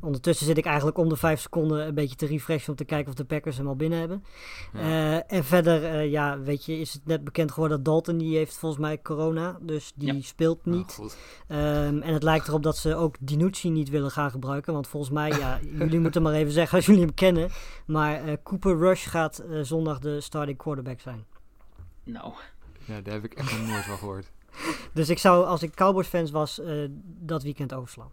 Ondertussen zit ik eigenlijk om de vijf seconden een beetje te refreshen. Om te kijken of de Packers hem al binnen hebben. Ja. Eh, en verder, eh, ja, weet je, is het net bekend geworden dat Dalton. Die heeft volgens mij corona. Dus die Ja. speelt Oh, niet. Ehm, en het lijkt erop dat ze ook Dinucci niet willen gaan gebruiken. Want volgens mij, ja, (laughs) jullie moeten maar even zeggen als jullie hem kennen. Maar eh, Cooper Rush gaat eh, zondag de starting quarterback zijn. Nou, Ja, daar heb ik echt nog nooit van gehoord. (laughs) Dus ik zou, als ik Cowboys fans was, eh, dat weekend overslaan.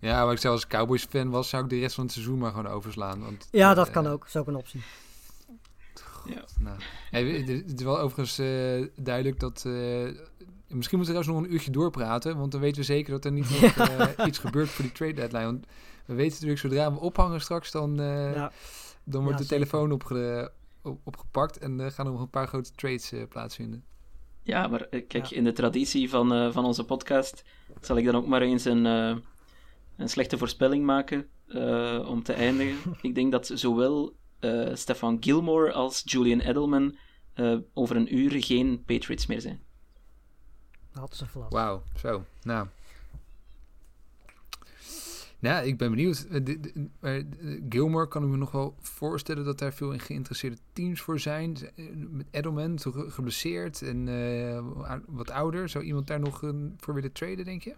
Ja, maar ik zou als Cowboys fan was, zou ik de rest van het seizoen maar gewoon overslaan. Want, Ja, dat eh, kan ook. Dat is ook een optie. ja. Nou, hey, het is wel overigens eh, duidelijk dat... eh, misschien moeten we trouwens nog een uurtje doorpraten, want dan weten we zeker dat er niet (laughs) nog eh, iets gebeurt voor die trade deadline. Want we weten natuurlijk, zodra we ophangen straks, dan, eh, Ja. dan wordt Ja, de zeker. telefoon opge op, opgepakt en eh, gaan er nog een paar grote trades eh, plaatsvinden. Ja, maar kijk, Ja. in de traditie van, eh, van onze podcast zal ik dan ook maar eens een, eh, een slechte voorspelling maken eh, om te eindigen. (laughs) ik denk dat zowel eh, Stefan Gilmore als Julian Edelman eh, over een uur geen Patriots meer zijn. Had ze verlast. Wauw, zo. Nou. Nou, ik ben benieuwd. Gilmore kan ik me nog wel voorstellen dat daar veel in geïnteresseerde teams voor zijn. Met Edelman, geblesseerd en eh, wat ouder. Zou iemand daar nog een, voor willen traden, denk je?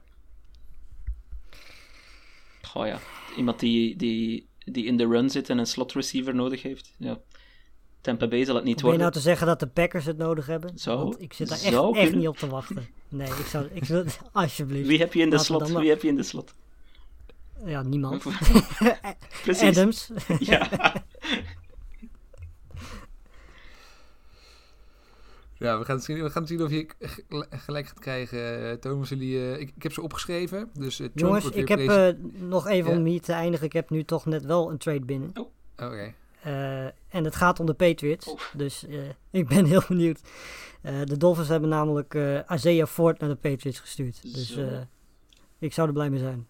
Goh ja, iemand die, die, die in de run zit en een slot receiver nodig heeft. Ja. Tampa Bay zal het niet Probeer je worden. nou te zeggen dat de Packers het nodig hebben? Want ik zit daar echt, echt kunnen. niet op te wachten. Nee, ik zou... Ik wil, (laughs) alsjeblieft. Wie heb je in de slot? Wie heb je in de slot? Ja, niemand. (laughs) (laughs) Precies. Adams. Ja. Ja, we gaan het zien, we gaan het zien of je gelijk gaat krijgen, eh, Thomas. Jullie, eh, ik, ik heb ze opgeschreven. Dus eh, Jongens, ik heb eh, nog even Ja? om hier te eindigen. Ik heb nu toch net wel een trade binnen. Oké. Eh, en het gaat om de Patriots. Oh. Dus eh, (laughs) ik ben heel benieuwd. Eh, de Dolphins hebben namelijk eh Isaiah Ford naar de Patriots gestuurd. Dus eh, ik zou er blij mee zijn.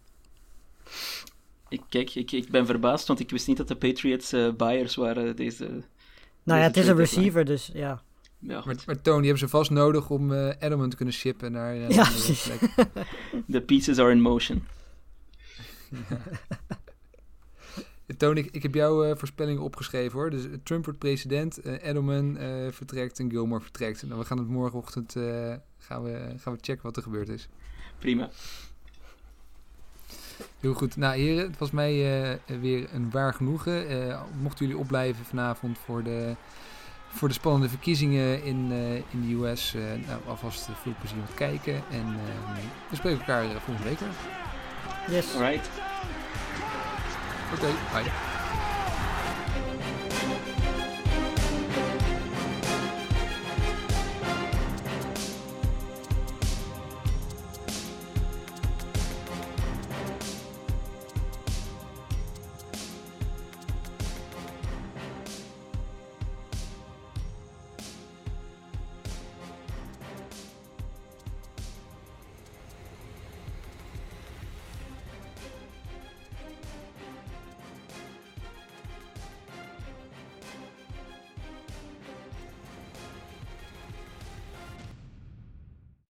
Ik, kijk, ik, ik ben verbaasd, want ik wist niet dat de Patriots eh buyers waren deze... Nou Deze ja, het is een receiver, dus ja. Ja, goed. Maar, maar Tony, die hebben ze vast nodig om eh Edelman te kunnen shippen naar... eh, Ja. (laughs) The pieces are in motion. (laughs) Tony, ik, ik heb jouw eh, voorspellingen opgeschreven hoor. Dus Trump wordt president, Edelman eh, vertrekt en Gilmore vertrekt. En we gaan het morgenochtend eh, gaan we, gaan we checken wat er gebeurd is. Prima. Heel goed. Nou heren, het was mij eh, weer een waar genoegen. Eh, mochten jullie opblijven vanavond voor de, voor de spannende verkiezingen in, eh, in de US. eh, nou, alvast eh, veel plezier met kijken. En eh, we spreken elkaar volgende week weer. Yes. Alright. Oké, bye.